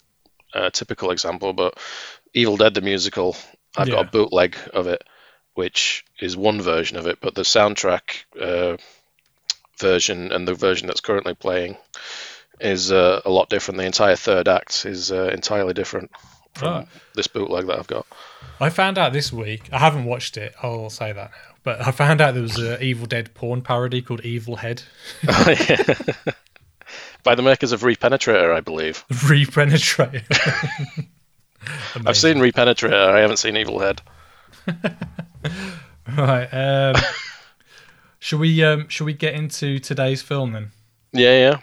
a typical example, but Evil Dead the musical, I've got a bootleg of it, which is one version of it, but the soundtrack uh, version and the version that's currently playing is uh, a lot different. The entire third act is uh, entirely different from this bootleg that I've got. I found out this week. I haven't watched it. I'll say that now. But I found out there was an Evil Dead porn parody called Evil Head. By the makers of Repenetrator, I believe. Repenetrate. I've seen Repenetrator, I haven't seen Evil Head. Right. Um, shall we? Um, shall we get into today's film then? Yeah, yeah.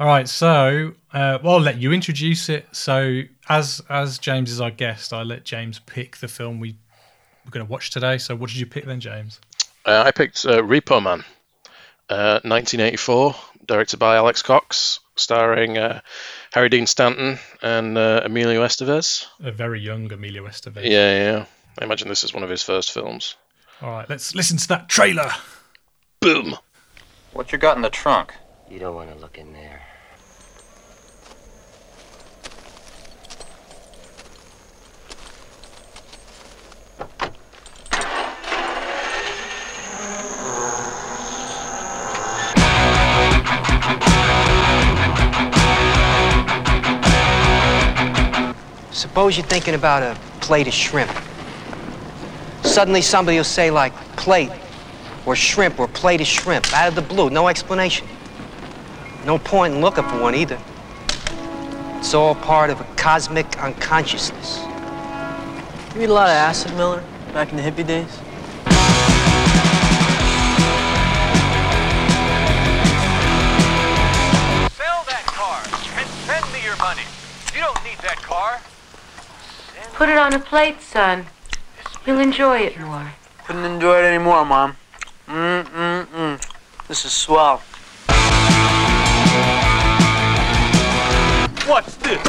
All right. So, uh, well, I'll let you introduce it. So, as as James is our guest, I let James pick the film we we're going to watch today. So, what did you pick then, James? Uh, I picked uh, Repo Man, uh, 1984, directed by Alex Cox, starring uh, Harry Dean Stanton and uh, Emilio Estevez. A very young Emilio Estevez. Yeah, yeah. I imagine this is one of his first films. All right. Let's listen to that trailer. Boom! What you got in the trunk? You don't want to look in there. Suppose you're thinking about a plate of shrimp. Suddenly somebody will say like plate or shrimp or plate of shrimp out of the blue, no explanation. No point in looking for one either. It's all part of a cosmic unconsciousness. You eat a lot of acid, Miller, back in the hippie days? Fill that car. and send me your money. You don't need that car. Put it on a plate, son. You'll enjoy it more. Couldn't enjoy it anymore, Mom. Mm mm mm. This is swell. What's this?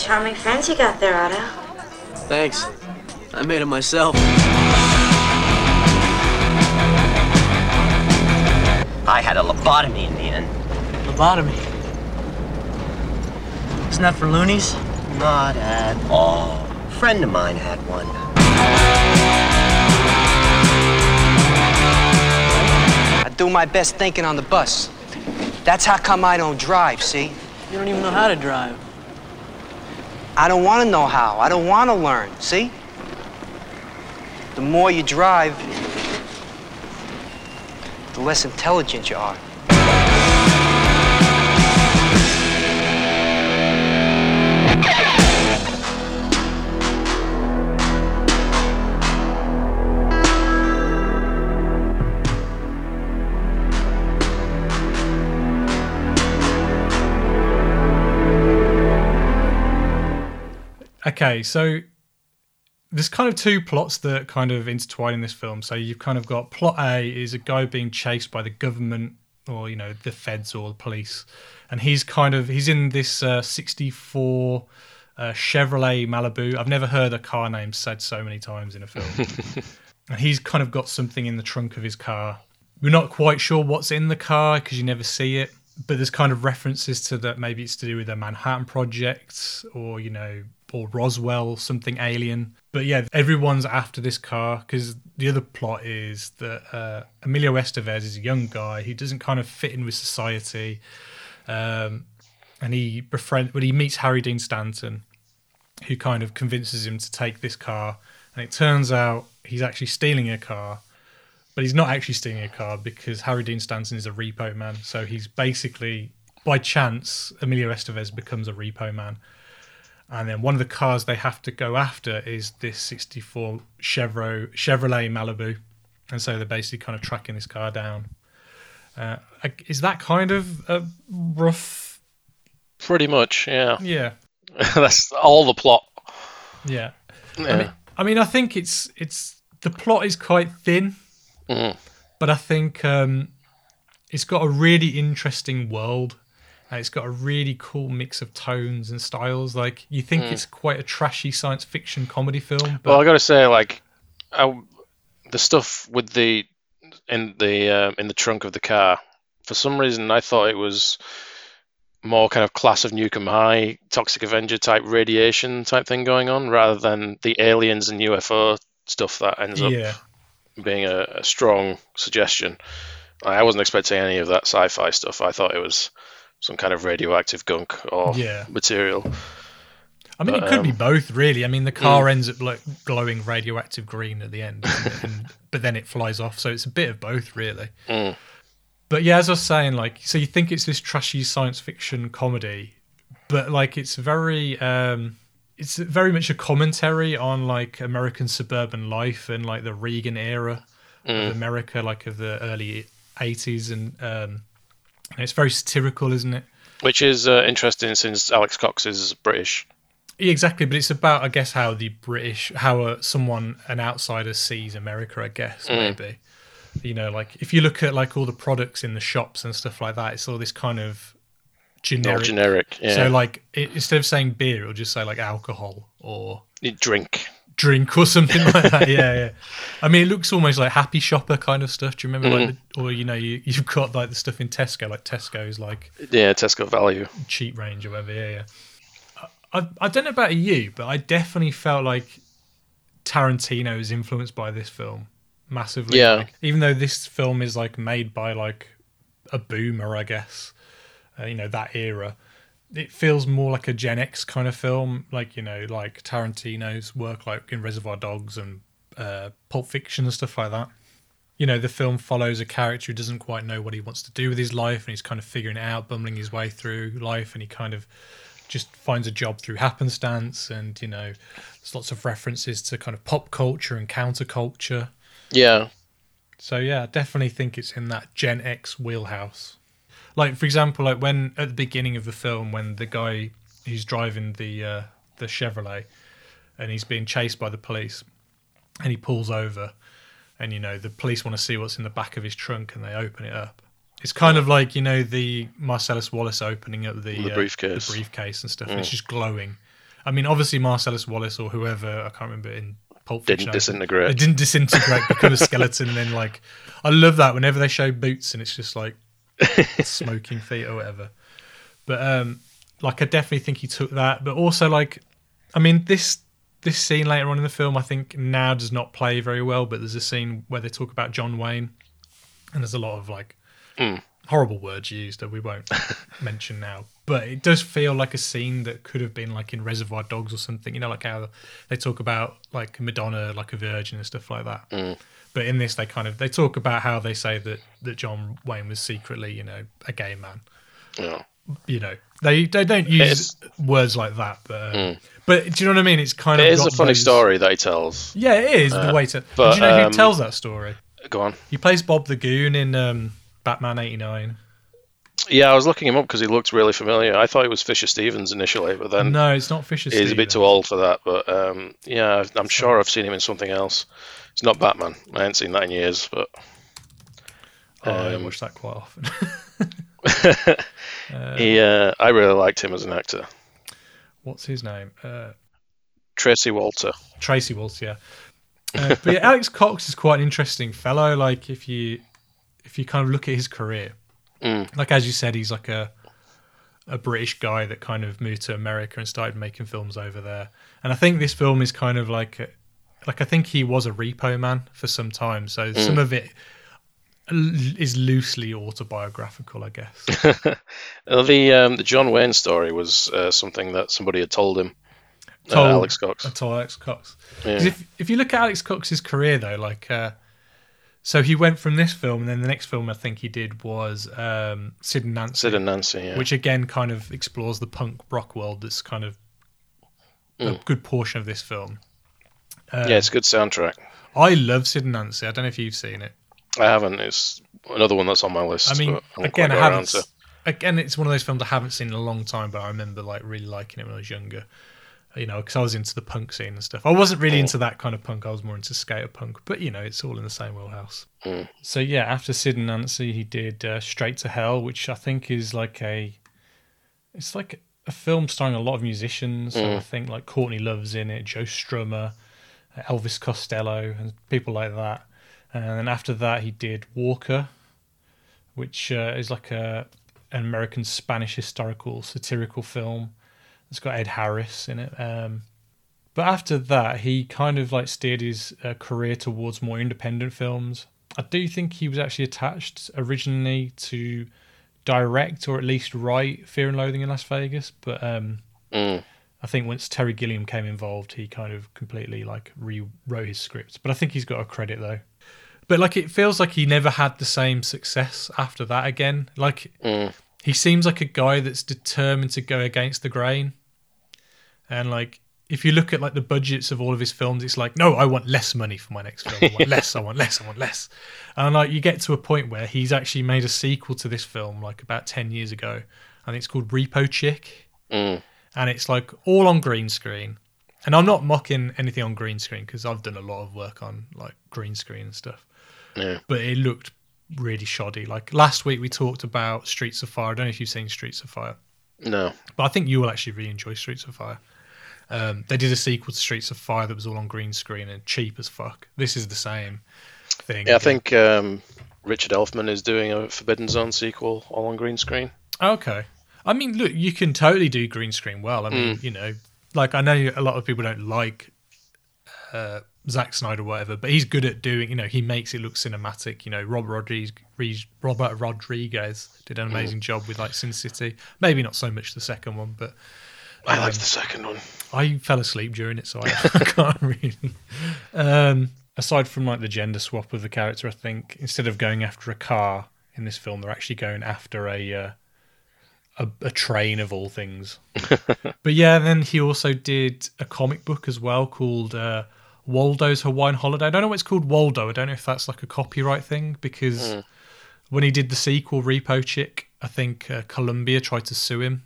Charming friends you got there, Otto. Thanks. I made it myself. I had a lobotomy in the end. Lobotomy. Isn't that for loonies? Not at all. A friend of mine had one. I do my best thinking on the bus. That's how come I don't drive, see? You don't even know how to drive. I don't want to know how. I don't want to learn, see? The more you drive, the less intelligent you are. Okay, so there's kind of two plots that kind of intertwine in this film. So you've kind of got plot A is a guy being chased by the government or you know the feds or the police, and he's kind of he's in this uh, '64 uh, Chevrolet Malibu. I've never heard a car name said so many times in a film. and he's kind of got something in the trunk of his car. We're not quite sure what's in the car because you never see it, but there's kind of references to that. Maybe it's to do with the Manhattan Project or you know or Roswell, something alien. But yeah, everyone's after this car because the other plot is that uh, Emilio Estevez is a young guy who doesn't kind of fit in with society, um, and he befriend when he meets Harry Dean Stanton, who kind of convinces him to take this car, and it turns out he's actually stealing a car. But he's not actually stealing a car because Harry Dean Stanton is a repo man. So he's basically, by chance, Emilio Estevez becomes a repo man and then one of the cars they have to go after is this 64 Chevrolet Chevrolet Malibu, and so they're basically kind of tracking this car down. Uh, is that kind of a rough? Pretty much, yeah. Yeah. That's all the plot. Yeah. Yeah. I mean, I mean, I think it's it's the plot is quite thin, Mhm. but I think um, it's got a really interesting world. And it's got a really cool mix of tones and styles. Like you think Mm. it's quite a trashy science fiction comedy film, but Well, I got to say, like, I, the stuff with the in the uh, in the trunk of the car. For some reason, I thought it was more kind of class of Nuke 'Em High, Toxic Avenger type radiation type thing going on, rather than the aliens and UFO stuff that ends up yeah, being a, a strong suggestion. I wasn't expecting any of that sci-fi stuff. I thought it was some kind of radioactive gunk or Yeah. material. I mean, But, it could be um, both, really. I mean, the car mm. ends up like glowing radioactive green at the end, and, but then it flies off. So it's a bit of both, really. Mm. But yeah, as I was saying, like, so you think it's this trashy science fiction comedy, but like, it's very, um, it's very much a commentary on like American suburban life and like the Reagan era Mm. of America, like of the early '80s, and um, and it's very satirical, isn't it? Which is uh, interesting since Alex Cox is British. Yeah, exactly, but it's about, I guess, how the British, how uh, someone, an outsider, sees America. I guess Mm. maybe, you know, like if you look at like all the products in the shops and stuff like that, it's all this kind of generic. generic, yeah. So like, it, instead of saying beer, it'll just say like alcohol or drink. Drink or something like that. Yeah, yeah. I mean, it looks almost like Happy Shopper kind of stuff. Do you remember, like, Mm-hmm. the, or you know, you you've got like the stuff in Tesco, like Tesco's like Yeah, Tesco value. cheap range or whatever. Yeah, yeah. I, I, I don't know about you, but I definitely felt like Tarantino is influenced by this film massively. Yeah. Like, even though this film is like made by like a boomer, I guess, uh, you know, that era, it feels more like a Gen X kind of film. Like, you know, like Tarantino's work, like in Reservoir Dogs and uh, Pulp Fiction and stuff like that. You know, the film follows a character who doesn't quite know what he wants to do with his life and he's kind of figuring it out, bumbling his way through life, and he kind of just finds a job through happenstance, and you know, there's lots of references to kind of pop culture and counterculture. Yeah. So yeah, I definitely think it's in that Gen X wheelhouse. Like for example, like when at the beginning of the film, when the guy who's driving the uh, the Chevrolet, and he's being chased by the police, and he pulls over, and you know the police want to see what's in the back of his trunk, and they open it up. It's kind of like you know the Marcellus Wallace opening up the, The uh, briefcase. the briefcase and stuff. and Mm. it's just glowing. I mean, obviously Marcellus Wallace or whoever I can't remember in Pulp Didn't disintegrate. It didn't disintegrate, become a skeleton, and then like I love that whenever they show boots and it's just like smoking feet or whatever. But um, like I definitely think he took that, but also like, I mean this this scene later on in the film I think now does not play very well. But there's a scene where they talk about John Wayne, and there's a lot of like Mm. horrible words used that we won't mention now. But it does feel like a scene that could have been like in Reservoir Dogs or something. You know, like how they talk about like Madonna, like a virgin and stuff like that. Mm. But in this, they kind of they talk about how they say that that John Wayne was secretly, you know, a gay man. Yeah. You know, they they don't use words like that, but Mm. but do you know what I mean? It's kind It of it is a funny those- story that he tells. Yeah, it is Uh, the way to. but, do you know who um, tells that story? Go on. He plays Bob the Goon in um, Batman '89. Yeah, I was looking him up because he looked really familiar. I thought it was Fisher Stevens initially, but then No, it's not Fisher Stevens. He's a bit too old for that, but um, yeah, I'm sure I've seen him in something else. It's not Batman. I haven't seen that in years, but Oh, I um, watch that quite often. Uh, he, uh, I really liked him as an actor. What's his name? Uh, Tracy Walter. Tracy Walter, yeah. Uh, but yeah, Alex Cox is quite an interesting fellow. Like if you if you kind of look at his career, Mm. like as you said, he's like a a British guy that kind of moved to America and started making films over there. And I think this film is kind of like a, like I think he was a repo man for some time. So Mm. some of it is loosely autobiographical, I guess. Uh, the um, the John Wayne story was uh, something that somebody had told him. uh, Alex Cox. I told Alex Cox. Yeah. If if you look at Alex Cox's career though, like uh, so he went from this film and then the next film I think he did was um, Sid and Nancy. Sid and Nancy, yeah. Which again kind of explores the punk rock world that's kind of a Mm. good portion of this film. Uh, yeah, it's a good soundtrack. I love Sid and Nancy. I don't know if you've seen it. I haven't. It's another one that's on my list. I mean, I again, I haven't. to- Again, it's one of those films I haven't seen in a long time, but I remember like really liking it when I was younger. You know, because I was into the punk scene and stuff. I wasn't really Mm. into that kind of punk. I was more into skater punk. But you know, it's all in the same wheelhouse. Mm. So yeah, after Sid and Nancy, he did uh, Straight to Hell, which I think is like a, it's like a film starring a lot of musicians. So Mm. I think like Courtney Love's in it, Joe Strummer, uh, Elvis Costello, and people like that. And then after that, he did Walker, which uh, is like a an American Spanish historical satirical film. It's got Ed Harris in it. Um, but after that, he kind of like steered his uh, career towards more independent films. I do think he was actually attached originally to direct or at least write Fear and Loathing in Las Vegas, but um, Mm. I think once Terry Gilliam came involved, he kind of completely like rewrote his script. But I think he's got a credit though. But like it feels like he never had the same success after that again. Like Mm. he seems like a guy that's determined to go against the grain. And like if you look at like the budgets of all of his films, it's like, no, I want less money for my next film. I want less, I want less, I want less. And like you get to a point where he's actually made a sequel to this film like about ten years ago. I think it's called Repo Chick Mm. And it's like all on green screen. And I'm not mocking anything on green screen because I've done a lot of work on like green screen and stuff. Yeah. But it looked really shoddy. Like last week we talked about Streets of Fire. I don't know if you've seen Streets of Fire, No. but I think you will actually really enjoy Streets of Fire. Um, they did a sequel to Streets of Fire that was all on green screen and cheap as fuck. This is the same thing. Yeah, I think um, Richard Elfman is doing a Forbidden Zone sequel all on green screen. Okay. I mean, look, you can totally do green screen well. I mean, Mm. you know, like I know a lot of people don't like uh, Zack Snyder, or whatever, but he's good at doing. You know, he makes it look cinematic. You know, Robert Rodriguez, Robert Rodriguez did an Mm. amazing job with like Sin City. Maybe not so much the second one, but I liked um, the second one. I fell asleep during it, so I, I can't really. Um, aside from like the gender swap of the character, I think instead of going after a car in this film, they're actually going after a uh, a, a train of all things. but yeah, then he also did a comic book as well called uh, Waldo's Hawaiian Holiday. I don't know what it's called Waldo. I don't know if that's like a copyright thing because Mm. when he did the sequel Repo Chick, I think uh, Columbia tried to sue him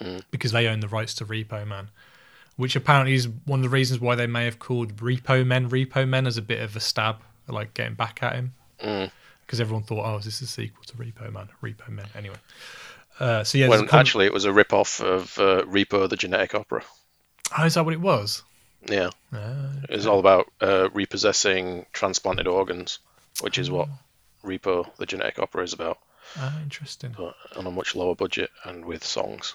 Mm. because they own the rights to Repo Man, which apparently is one of the reasons why they may have called Repo Men Repo Men as a bit of a stab, like getting back at him. Mm. Because everyone thought, oh, is this a sequel to Repo Man? Repo Men. Anyway. Uh, so yeah, there's when com- actually it was a rip-off of uh, Repo the Genetic Opera. oh, is that what it was? Yeah. Ah, It was all about uh, repossessing transplanted organs, which is what Repo the Genetic Opera is about, ah, interesting. but on a much lower budget and with songs.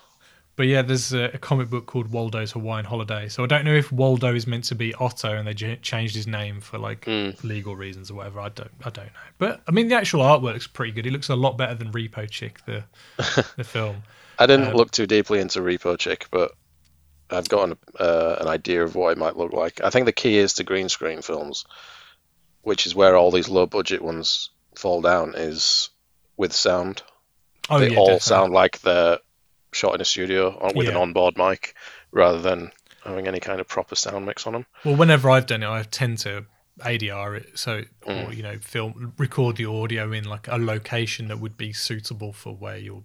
But yeah, there's a, a comic book called Waldo's Hawaiian Holiday. So I don't know if Waldo is meant to be Otto and they j- changed his name for like Mm. legal reasons or whatever. I don't, I don't know. But I mean, the actual artwork looks pretty good. It looks a lot better than Repo Chick, the the film. I didn't Um, look too deeply into Repo Chick, but I've got an, uh, an idea of what it might look like. I think the key is to green screen films, which is where all these low budget ones fall down, is with sound. Oh, they yeah, all definitely. sound like they're shot in a studio or with an onboard mic rather than having any kind of proper sound mix on them. Well, whenever I've done it, I tend to ADR it, so or Mm. you know, film record the audio in like a location that would be suitable for where your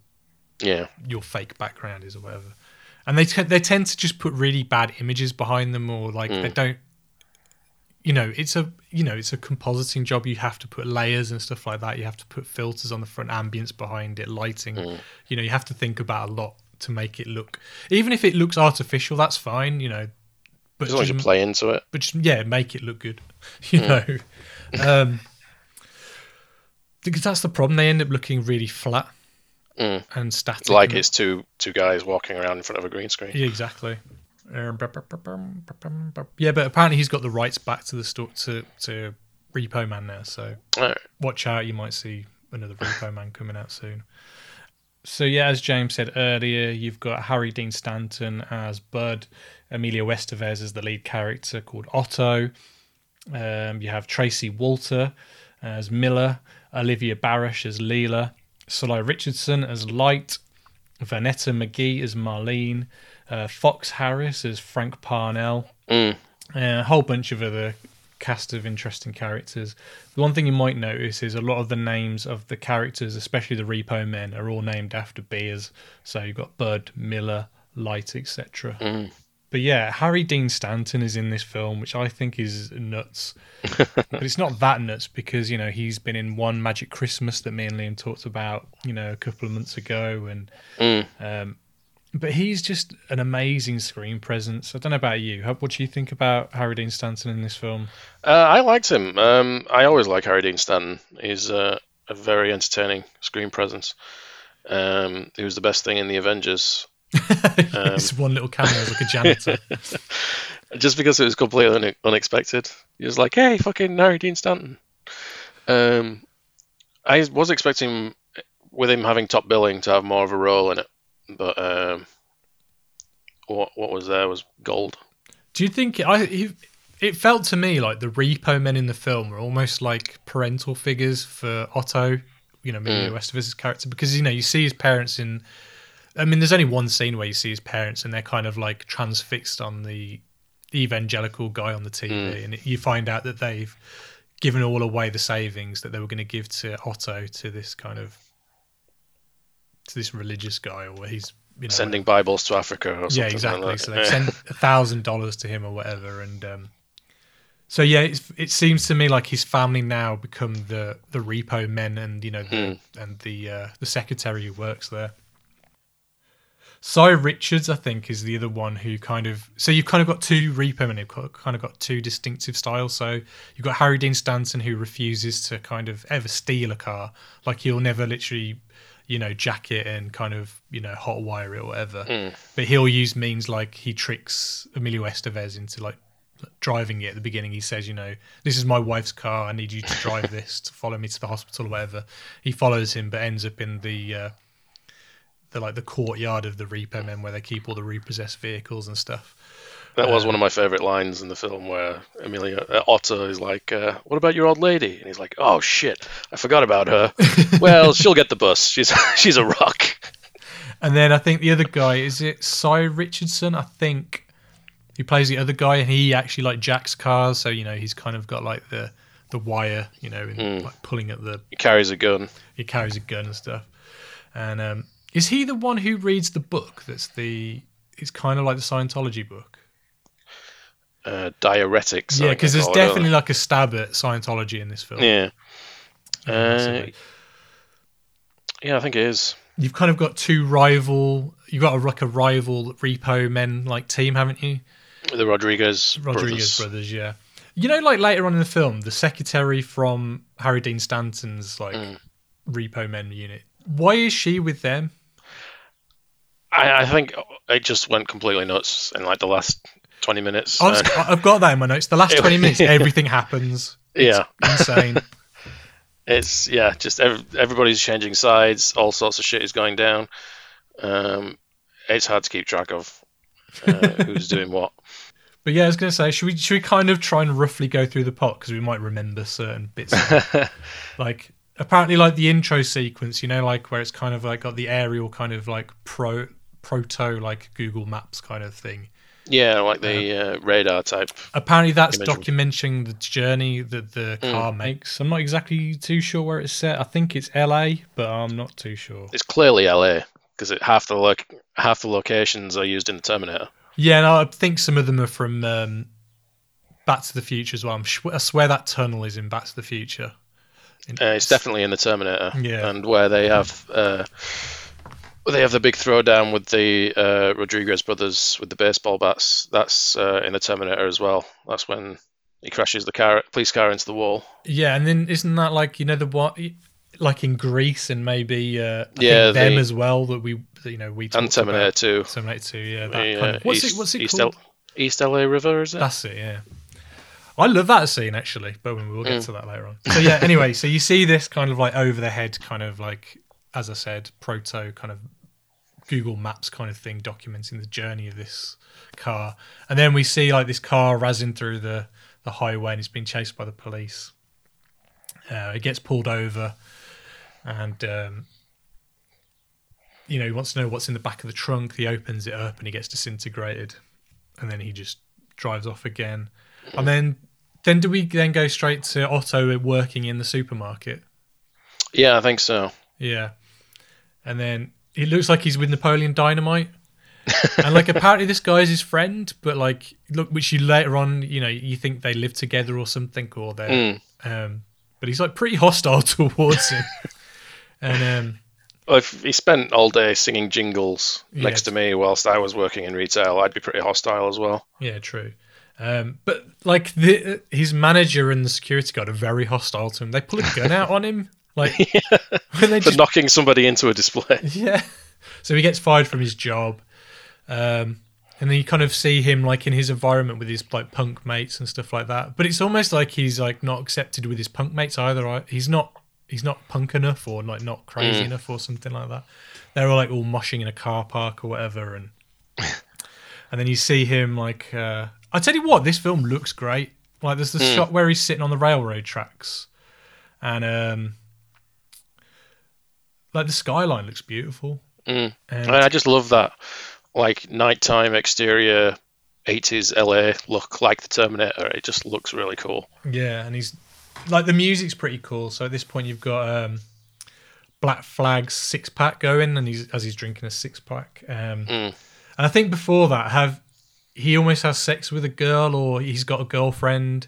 Yeah. your fake background is or whatever. And they t- they tend to just put really bad images behind them, or like they Mm. don't. You know, it's a you know it's a compositing job. You have to put layers and stuff like that. You have to put filters on the front, ambience behind it, lighting. Mm. You know, you have to think about a lot to make it look. Even if it looks artificial, that's fine. You know, but As long as you just- play into it. but just yeah, make it look good. You Mm. know, um, because that's the problem. They end up looking really flat Mm. and static. Like and- it's two two guys walking around in front of a green screen. yeah, exactly. Yeah, but apparently he's got the rights back to the store to to Repo Man now. So watch out, you might see another Repo Man coming out soon. So yeah, as James said earlier, you've got Harry Dean Stanton as Bud, Emilio Estevez as the lead character called Otto. Um, you have Tracy Walter as Miller, Olivia Barash as Leela, Solai Richardson as Light, Vonetta McGee as Marlene, uh, Fox Harris as Frank Parnell, Mm. uh, a whole bunch of other cast of interesting characters. The one thing you might notice is a lot of the names of the characters, especially the Repo Men, are all named after beers. So you've got Bud, Miller, Light, etc. Mm. But yeah, Harry Dean Stanton is in this film, which I think is nuts. but it's not that nuts because you know he's been in one Magic Christmas that me and Liam talked about, you know, a couple of months ago, and Mm. um, but he's just an amazing screen presence. I don't know about you. How, what do you think about Harry Dean Stanton in this film? Uh, I liked him. Um, I always like Harry Dean Stanton. He's uh, a very entertaining screen presence. Um, he was the best thing in the Avengers. Um, it's one little cameo as like a janitor. just because it was completely une- unexpected. He was like, "Hey, fucking Harry Dean Stanton." Um, I was expecting with him having top billing to have more of a role in it, but um, what what was there was gold. Do you think I? It, felt to me like the Repo Men in the film were almost like parental figures for Otto. You know, Emilio Mm. Estevez's character because you know you see his parents in. I mean, there's only one scene where you see his parents and they're kind of like transfixed on the evangelical guy on the TV, Mm. and you find out that they've given all away the savings that they were going to give to Otto to this kind of to this religious guy, or he's you know Sending Bibles to Africa or something. yeah, exactly. that. so they've sent a thousand dollars to him or whatever, and um, so yeah, it's, it seems to me like his family now become the the repo men, and you know, the, and the uh, the secretary who works there. Sy Richards, I think, is the other one who kind of. So you've kind of got two repo men who've got- kind of got two distinctive styles. So you've got Harry Dean Stanton who refuses to kind of ever steal a car. Like he'll never literally, you know, jacket and kind of, you know, hot wire it or whatever. Mm. But he'll use means like he tricks Emilio Estevez into like driving it at the beginning. He says, you know, this is my wife's car. I need you to drive this to follow me to the hospital or whatever. He follows him, but ends up in the uh, the like the courtyard of the repo men where they keep all the repossessed vehicles and stuff. That was Um, one of my favorite lines in the film where Emilio uh, Otto is like, uh, "What about your old lady?" And he's like, "Oh shit, I forgot about her. well, she'll get the bus. She's she's a rock." And then I think the other guy is it Sy Richardson. I think he plays the other guy, and he actually like jacks cars. So you know he's kind of got like the the wire, you know, and Mm. like pulling at the. He carries a gun. He carries a gun and stuff. And um, is he the one who reads the book? That's the. It's kind of like the Scientology book. Uh, Dioretix. Yeah, because there's definitely like a stab at Scientology in this film. Yeah. Uh, yeah, I think it is. You've kind of got two rival. You've got a, like a rival repo men like team, haven't you? The Rodriguez, Rodriguez brothers. brothers. yeah. You know, like later on in the film, the secretary from Harry Dean Stanton's like Mm. repo men unit. Why is she with them? I, I think it just went completely nuts in like the last 20 minutes. I I've got that in my notes. The last twenty minutes, everything happens. It's Yeah. insane. it's yeah, just ev- everybody's changing sides. All sorts of shit is going down. Um, it's hard to keep track of uh, who's doing what. But yeah, I was going to say, should we should we kind of try and roughly go through the pot because we might remember certain bits. like apparently, like the intro sequence, you know, like where it's kind of like got the aerial kind of like pro proto like Google Maps kind of thing. Yeah, like the uh, radar type. Apparently, that's documenting the journey that the Mm. car makes. I'm not exactly too sure where it's set. I think it's L.A., but I'm not too sure. It's clearly LA because half the loc- half the locations are used in the Terminator. Yeah, and I think some of them are from um, Back to the Future as well. I'm sh- I swear that tunnel is in Back to the Future. In- Uh, it's definitely in the Terminator. Yeah. And where they have uh, they have the big throwdown with the uh, Rodriguez brothers with the baseball bats. That's uh, in the Terminator as well. That's when he crashes the car, police car into the wall. Yeah, and then isn't that like you know the what like in Greece and maybe uh, Yeah, them the- as well that we that, you know we And Terminator about. 2. Terminator Two, yeah. That The, kind of, what's East, it? What's it East called? L- East LA River, is it? That's it, yeah. I love that scene actually, but we'll get Mm. to that later on. So yeah, anyway, so you see this kind of like over the head, kind of like as I said, proto kind of Google Maps kind of thing, documenting the journey of this car, and then we see like this car razzing through the the highway and it's being chased by the police. Uh, it gets pulled over, and um, you know he wants to know what's in the back of the trunk. He opens it up and he gets disintegrated, and then he just drives off again. And then, then do we then go straight to Otto working in the supermarket? Yeah, I think so. Yeah, and then it looks like he's with Napoleon Dynamite. and like apparently this guy's his friend, but like look, which you later on, you know, you think they live together or something, or they, um, but he's like pretty hostile towards him. and um, Well, if he spent all day singing jingles Yeah. next to me whilst I was working in retail, I'd be pretty hostile as well. Yeah, true. Um, but like the his manager and the security guard are very hostile to him. They pull a gun out on him, like when they For just knocking somebody into a display. yeah. So he gets fired from his job, um, and then you kind of see him like in his environment with his like punk mates and stuff like that. But it's almost like he's like not accepted with his punk mates either. He's not he's not punk enough or like not crazy Mm. enough or something like that. They're all like all moshing in a car park or whatever, and and then you see him like uh, I tell you what, this film looks great. Like there's the Mm. shot where he's sitting on the railroad tracks, and um, like the skyline looks beautiful. Mm. And- I just love that, like nighttime exterior, 80s LA look like the Terminator. It just looks really cool. Yeah, and he's like the music's pretty cool. So at this point, you've got um, Black Flag's six pack going, and he's as he's drinking a six pack. Um, Mm. And I think before that, have he almost has sex with a girl, or he's got a girlfriend,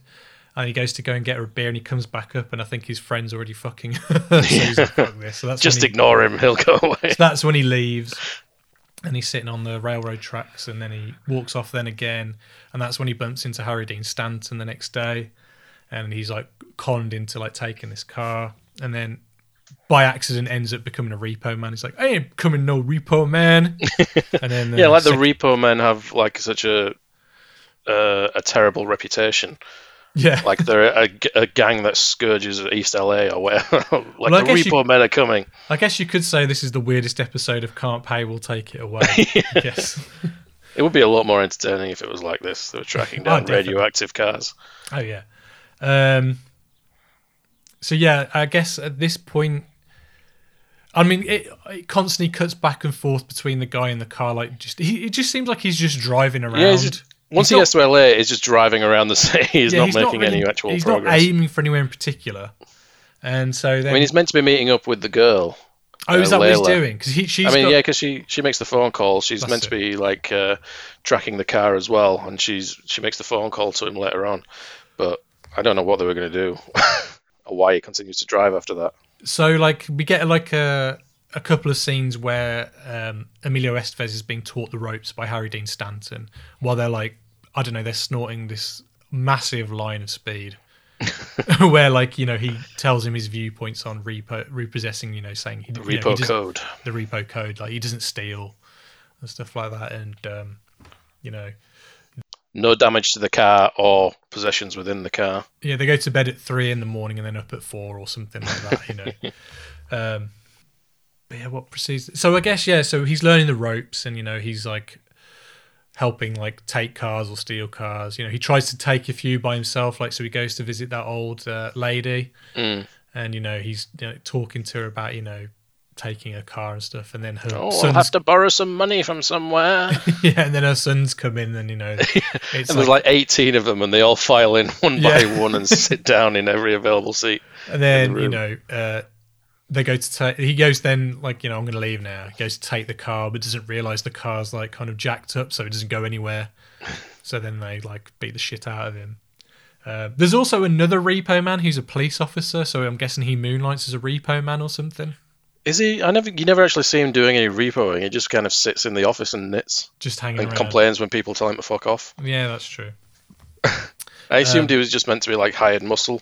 and he goes to go and get her a beer, and he comes back up, and I think his friend's already fucking. so he's like, Fuck this. So that's Just he- ignore him; he'll go away. So that's when he leaves, and he's sitting on the railroad tracks, and then he walks off then again, and that's when he bumps into Harry Dean Stanton the next day, and he's like conned into like taking this car, and then by accident ends up becoming a repo man. He's like, I ain't becoming no repo man, and then yeah, uh, like the repo men have like such a uh, a terrible reputation. Yeah. like they're a gang that scourges East LA or whatever. like Well, the guess you- men are coming. I guess you could say this is the weirdest episode of Can't Pay. We'll take it away. Guess. It would be a lot more entertaining if it was like this. They were tracking Oh, down definitely. radioactive cars. Oh yeah. Um, so yeah, I guess at this point, I mean, it, it constantly cuts back and forth between the guy and the car. Like, just he, it just seems like he's just driving around. Yeah, he's just- once He's he not- gets to LA, he's just driving around the city. He's yeah, not making really- any actual He's progress. He's not aiming for anywhere in particular. And so then, I mean, he's meant to be meeting up with the girl. oh, is uh, that what he's doing? Because he, she's I mean, got, yeah, because she she makes the phone call. She's That's meant it. to be like uh, tracking the car as well, and she's she makes the phone call to him later on. But I don't know what they were going to do, or why he continues to drive after that. So like we get like a a couple of scenes where um, Emilio Estevez is being taught the ropes by Harry Dean Stanton while they're like I don't know they're snorting this massive line of speed where like you know he tells him his viewpoints on repo repossessing you know saying he, The you know, he repo code. the repo code like he doesn't steal and stuff like that and um, you know No damage to the car or possessions within the car. Yeah, they go to bed at three in the morning and then up at four or something like that, you know. um, but yeah, what proceeds? So I guess yeah. So he's learning the ropes, and you know he's like helping like take cars or steal cars. You know, he tries to take a few by himself. Like so, he goes to visit that old uh, lady, Mm. and you know he's you know, talking to her about you know taking a car and stuff, and then her Oh, I'll have to borrow some money from somewhere. yeah, and then her sons come in, and you know it's and there's like 18 of them, and they all file in one Yeah. by one and sit down in every available seat. And then the you know, uh, they go to take. He goes then like you know I'm going to leave now. He goes to take the car, but doesn't realize the car's like kind of jacked up, so it doesn't go anywhere. So then they like beat the shit out of him. Uh, there's also another repo man who's a police officer, so I'm guessing he moonlights as a repo man or something. Is he? I never. You never actually see him doing any repoing. He just kind of sits in the office and knits Just hanging out. and around. complains when people tell him to fuck off. Yeah, that's true. I assumed Um, he was just meant to be like hired muscle,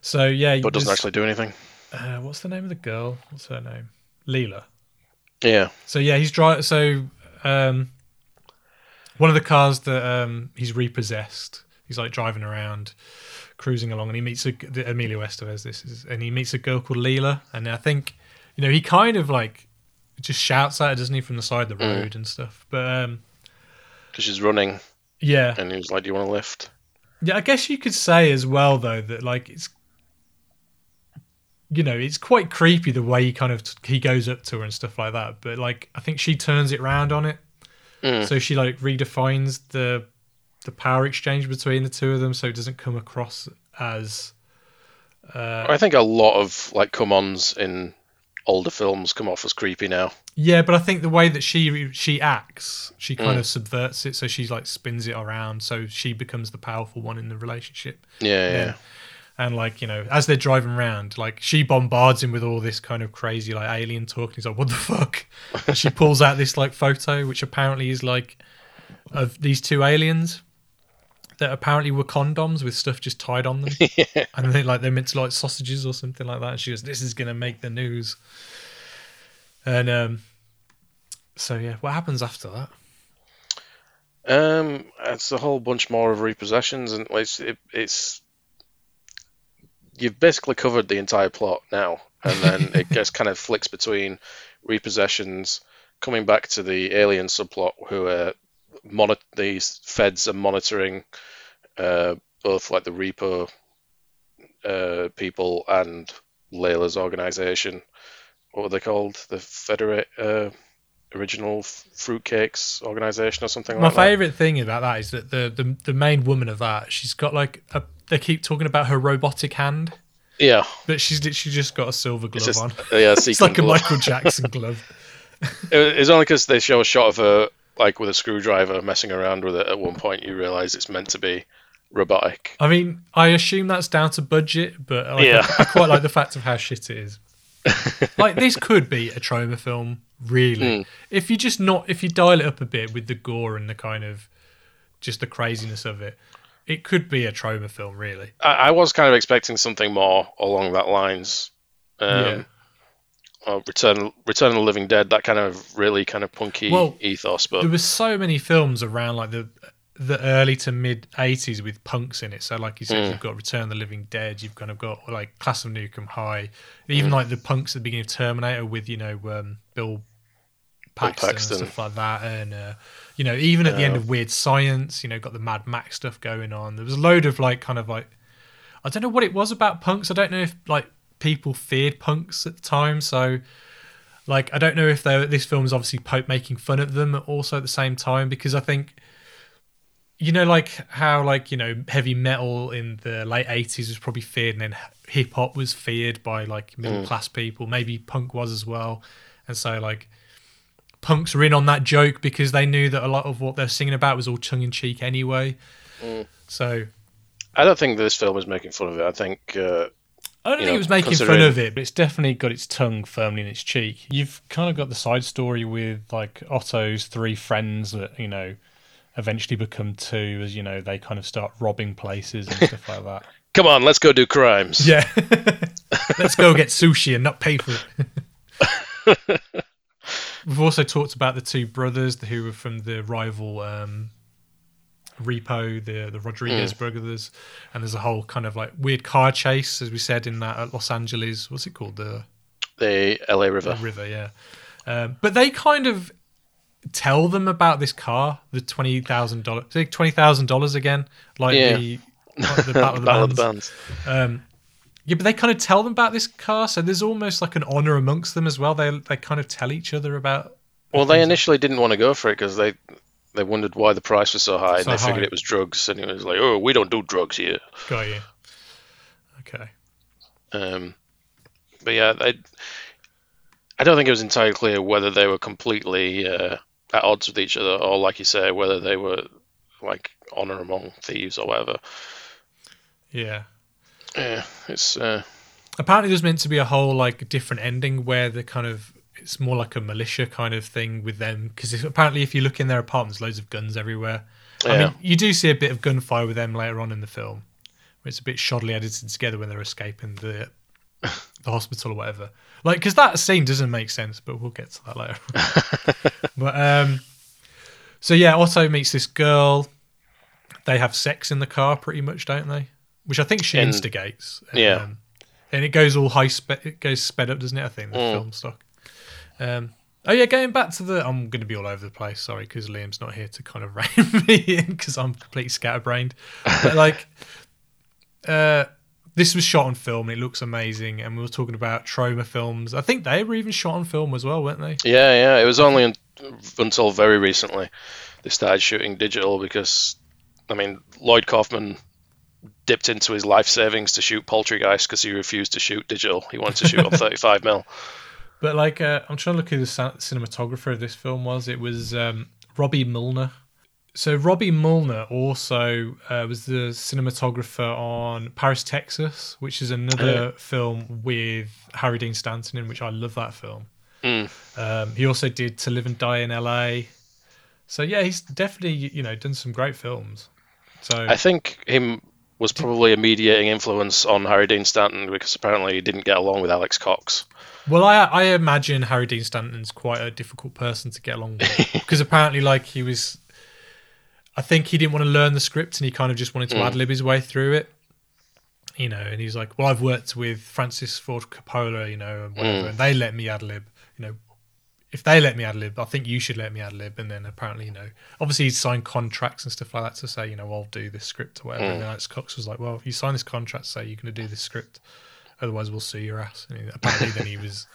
So yeah, but doesn't actually do anything. Uh, what's the name of the girl? What's her name? Leela. Yeah. So yeah, he's driving. So um, one of the cars that um, he's repossessed, he's like driving around, cruising along, and he meets a the- Emilio Estevez. This is, and he meets a girl called Leela, and I think you know he kind of like just shouts at her, doesn't he, from the side of the Mm. road and stuff. But um, Because she's running, yeah, and he's like, "Do you want a lift?" yeah, I guess you could say as well though that like it's you know it's quite creepy the way he kind of he goes up to her and stuff like that. But like I think she turns it round on it, Mm. so she like redefines the the power exchange between the two of them, so it doesn't come across as. Uh, I think a lot of like come-ons in older films come off as creepy now. Yeah, but I think the way that she she acts, she kind Mm. of subverts it. So she like spins it around, so she becomes the powerful one in the relationship. Yeah, And yeah. And like you know, as they're driving around, like she bombards him with all this kind of crazy like alien talk. And he's like, "What the fuck?" And she pulls out this like photo, which apparently is like of these two aliens that apparently were condoms with stuff just tied on them, and they like they're meant to like sausages or something like that. And she goes, "This is gonna make the news." And um, so yeah, what happens after that? Um, it's a whole bunch more of repossessions, and it's it, it's you've basically covered the entire plot now, and then it just kind of flicks between repossessions, coming back to the alien subplot, who are moni- these feds are monitoring uh, both like the repo uh, people and Layla's organization. What were they called? The Federate uh, Original F- Fruitcakes organization or something My like that. My favorite thing about that is that the, the the main woman of that, she's got like a. They keep talking about her robotic hand, Yeah. but she's literally just got a silver glove just- on. yeah, it's like a. Michael Jackson glove. It- It's only because they show a shot of her like with a screwdriver messing around with it at one point you realise it's meant to be robotic. I mean, I assume that's down to budget, but like, Yeah. I, I quite like the fact of how shit it is. like this could be a Troma film, really. Mm. If you just not if you dial it up a bit with the gore and the kind of just the craziness of it, it could be a Troma film, really. I, I was kind of expecting something more along that lines. Um, Yeah. Return Return of the Living Dead, that kind of really kind of punky Well, ethos, but There were so many films around like the the early to mid '80s with punks in it. So, like you said, Mm. you've got Return of the Living Dead. You've kind of got like Class of Nuke 'Em High. Even Mm. like the punks at the beginning of Terminator with you know um, Bill Paxton, Paxton. and stuff like that, and uh, you know even at the end of Weird Science, you know, got the Mad Max stuff going on. There was a load of like kind of like I don't know what it was about punks. I don't know if like people feared punks at the time. So, like, I don't know if they this film is obviously Pope making fun of them also at the same time because I think, you know, like how like you know heavy metal in the late eighties was probably feared, and then hip hop was feared by like middle Mm. class people. Maybe punk was as well, and so like punks were in on that joke because they knew that a lot of what they're singing about was all tongue in cheek anyway. Mm. So I don't think this film is making fun of it. I think. Uh, I don't think know, it was making fun of it, but it's definitely got its tongue firmly in its cheek. You've kind of got the side story with like Otto's three friends that you know eventually become two as you know they kind of start robbing places and stuff like that. Come on, let's go do crimes. Yeah, let's go get sushi and not pay for it. We've also talked about the two brothers who were from the rival um, Repo, the the Rodriguez Mm. brothers, and there's a whole kind of like weird car chase, as we said in that at Los Angeles. What's it called? The The LA River. the river, yeah. Um, but they kind of tell them about this car, the twenty thousand dollars, twenty thousand dollars again, like Yeah. the, like the Battle, of the, Battle of the Bands. Um, yeah, but they kind of tell them about this car, so there's almost like an honor amongst them as well. They they kind of tell each other about. Well, they initially didn't want to go for it because they they wondered why the price was so high, and So they figured it was drugs, and it was like, oh, we don't do drugs here. Got you. Okay. Um, but yeah, I, I don't think it was entirely clear whether they were completely uh, at odds with each other, or like you say, whether they were like honor among thieves or whatever. Yeah. Yeah, it's uh, Apparently, there's meant to be a whole like different ending where the kind of it's more like a militia kind of thing with them because apparently, if you look in their apartments, loads of guns everywhere. I mean, you do see a bit of gunfire with them later on in the film. It's a bit shoddily edited together when they're escaping the the hospital or whatever. Like, because that scene doesn't make sense, but we'll get to that later. but um, so yeah, Otto meets this girl. They have sex in the car, pretty much, don't they? Which I think she In- instigates. yeah. Um, and it goes all high sped. It goes sped up, doesn't it? I think the Mm. film stock. Um, oh yeah, going back to the. I'm going to be all over the place. Sorry, because Liam's not here to kind of rein me in because I'm completely scatterbrained. But like, uh, this was shot on film and it looks amazing. And we were talking about Troma films. I think they were even shot on film as well, weren't they? yeah, yeah. It was only un- until very recently they started shooting digital because, I mean, Lloyd Kaufman dipped into his life savings to shoot Poultrygeist because he refused to shoot digital. He wanted to shoot on 35 mil. But like, uh, I'm trying to look who the cinematographer of this film was. It was um, Robbie Milner. So Robbie Milner also uh, was the cinematographer on Paris, Texas, which is another film with Harry Dean Stanton in, which I love that film. Mm. Um, he also did To Live and Die in L.A. So yeah, he's definitely you know done some great films. So I think him was probably a mediating influence on Harry Dean Stanton because apparently he didn't get along with Alex Cox. Well, I I imagine Harry Dean Stanton's quite a difficult person to get along with because apparently, like he was, I think he didn't want to learn the script and he kind of just wanted to Mm. ad lib his way through it. You know, and he's like, "Well, I've worked with Francis Ford Coppola, you know, and whatever, Mm. and they let me ad lib. You know, if they let me ad lib, I think you should let me ad lib." And then apparently, you know, obviously he signed contracts and stuff like that to say, you know, I'll do this script or whatever. Mm. And then Alex Cox was like, "Well, if you sign this contract, say you're going to do this script." Otherwise, we'll sue your ass. And apparently, then he was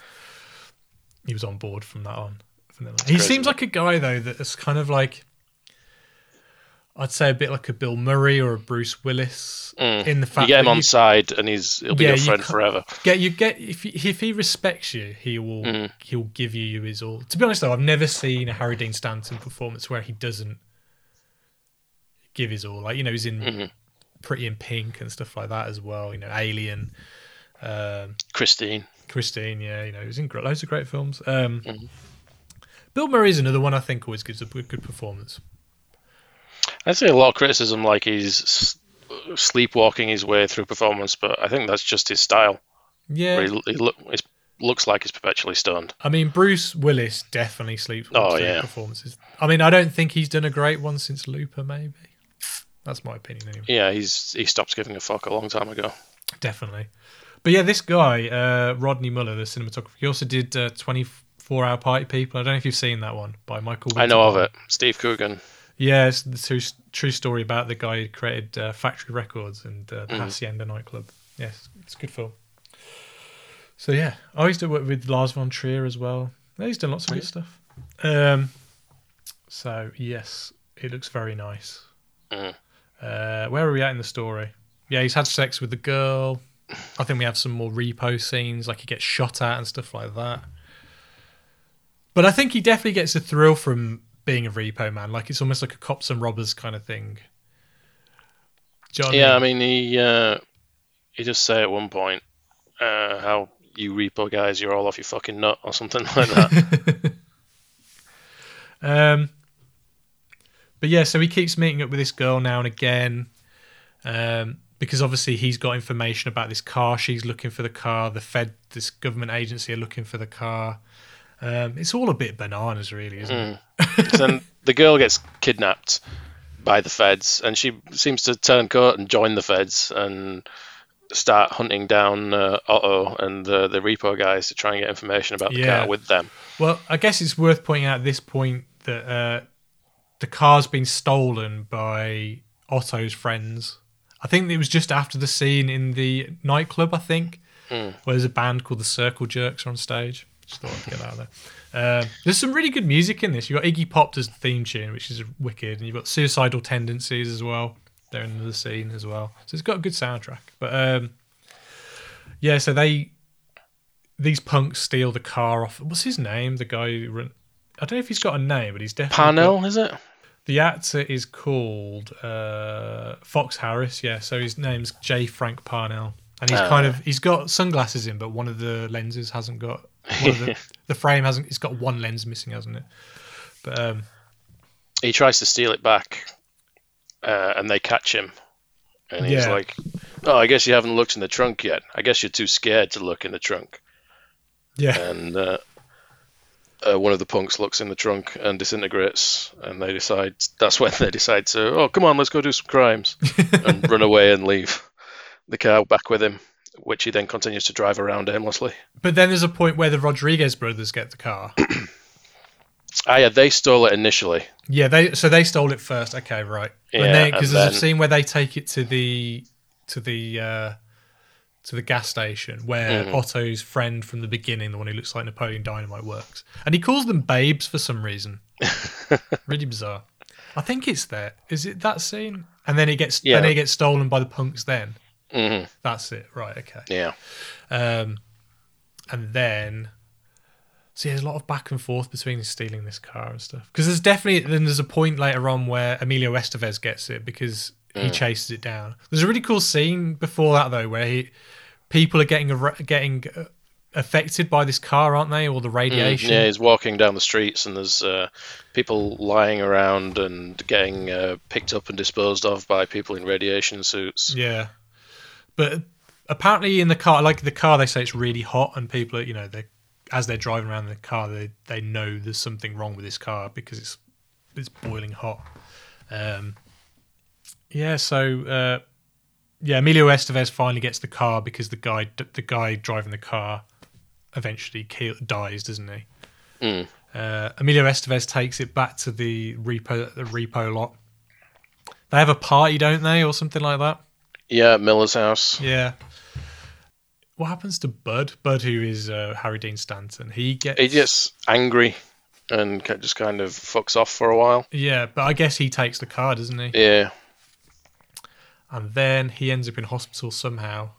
he was on board from that on. From then on. He crazy, seems like a guy though that's kind of like I'd say a bit like a Bill Murray or a Bruce Willis Mm. in the fact you get him on side and he's he'll be Yeah, your friend ca- forever. Get you get if he, if he respects you, he will Mm. he'll give you his all. To be honest though, I've never seen a Harry Dean Stanton performance where he doesn't give his all. Like you know, he's in Mhm. Pretty in Pink and stuff like that as well. You know, Alien, um, Christine. Christine. Yeah, you know, he's in loads of great films. Um, Mhm. Bill Murray's another one I think always gives a good, good performance. I'd say a lot of criticism like he's sleepwalking his way through performance, but I think that's just his style. Yeah. Where he, he look, he looks like he's perpetually stoned. I mean, Bruce Willis definitely sleeps Oh, through yeah. performances. I mean, I don't think he's done a great one since Looper, maybe. That's my opinion, anyway. Yeah, he's he stopped giving a fuck a long time ago. Definitely. But yeah, this guy, uh, Rodney Muller, the cinematographer, he also did uh, 24 Hour Party People. I don't know if you've seen that one by Michael I know of it. Steve Coogan. Yeah, it's the true, true story about the guy who created uh, Factory Records and uh, the Mhm. Hacienda nightclub. Yes, it's a good film. So yeah, I used to work with Lars von Trier as well. He's done lots of good stuff. Um, so yes, it looks very nice. Mm. Uh, where are we at in the story? Yeah, he's had sex with the girl. I think we have some more repo scenes, like he gets shot at and stuff like that. But I think he definitely gets a thrill from being a repo man. Like it's almost like a cops and robbers kind of thing. Do you know Yeah, I mean, he uh, he does say at one point uh, how you repo guys, you're all off your fucking nut or something like that. Um, but yeah, so he keeps meeting up with this girl now and again, um, because obviously he's got information about this car. She's looking for the car. The Fed, this government agency, are looking for the car. Um, it's all a bit bananas, really, isn't it? Mm. then the girl gets kidnapped by the feds, and she seems to turn coat and join the feds and start hunting down uh, Otto and the the repo guys to try and get information about the Yeah. car with them. Well, I guess it's worth pointing out at this point that uh, the car's been stolen by Otto's friends. I think it was just after the scene in the nightclub, I think, Mm. where there's a band called the Circle Jerks on stage. Just thought I'd get out there. Uh, there's some really good music in this. You've got Iggy Pop does the theme tune, which is wicked, and you've got Suicidal Tendencies as well. They're in the scene as well. So it's got a good soundtrack. But um, yeah, so they these punks steal the car off. What's his name? The guy who run. I don't know if he's got a name, but he's definitely. Parnell, got- is it? The actor is called uh, Fox Harris. Yeah, so his name's J. Frank Parnell, and he's Ah. kind of he's got sunglasses in, but one of the lenses hasn't got. The, the frame hasn't. It's got one lens missing, hasn't it? But um, He tries to steal it back, uh, and they catch him, and he's Yeah. like, "Oh, I guess you haven't looked in the trunk yet. I guess you're too scared to look in the trunk." yeah, and uh, uh, one of the punks looks in the trunk and disintegrates, and they decide that's when they decide to, oh, come on, let's go do some crimes, and run away and leave the car back with him, which he then continues to drive around aimlessly. but then there's a point where the Rodriguez brothers get the car. Ah, yeah, they stole it initially. Yeah, they so they stole it first. Okay, right. Yeah, because there's a scene where they take it to the to the uh, to the gas station where Mhm. Otto's friend from the beginning, the one who looks like Napoleon Dynamite, works, and he calls them babes for some reason. really bizarre. I think it's there. Is it that scene? And then it gets Yeah. then it gets stolen by the punks. Then hmm that's it. Right. Okay. Yeah. Um, and then, see, there's a lot of back and forth between stealing this car and stuff. Because there's definitely then there's a point later on where Emilio Estevez gets it because he Mm. chases it down. There's a really cool scene before that though where he, people are getting getting uh, affected by this car, aren't they, or the Mm, radiation? yeah, he's walking down the streets, and there's uh, people lying around and getting uh, picked up and disposed of by people in radiation suits. Yeah. But apparently in the car, like the car, they say it's really hot, and people, are, you know, they as they're driving around in the car, they they know there's something wrong with this car because it's it's boiling hot. Um, yeah. So uh, yeah, Emilio Estevez finally gets the car because the guy the guy driving the car eventually kill, dies, doesn't he? Mm. Uh, Emilio Estevez takes it back to the repo the repo lot. They have a party, don't they, or something like that? Yeah, at Miller's house. Yeah. What happens to Bud? Bud, who is uh, Harry Dean Stanton, he gets. He gets angry and just kind of fucks off for a while. Yeah, but I guess he takes the car, doesn't he? Yeah. And then he ends up in hospital somehow.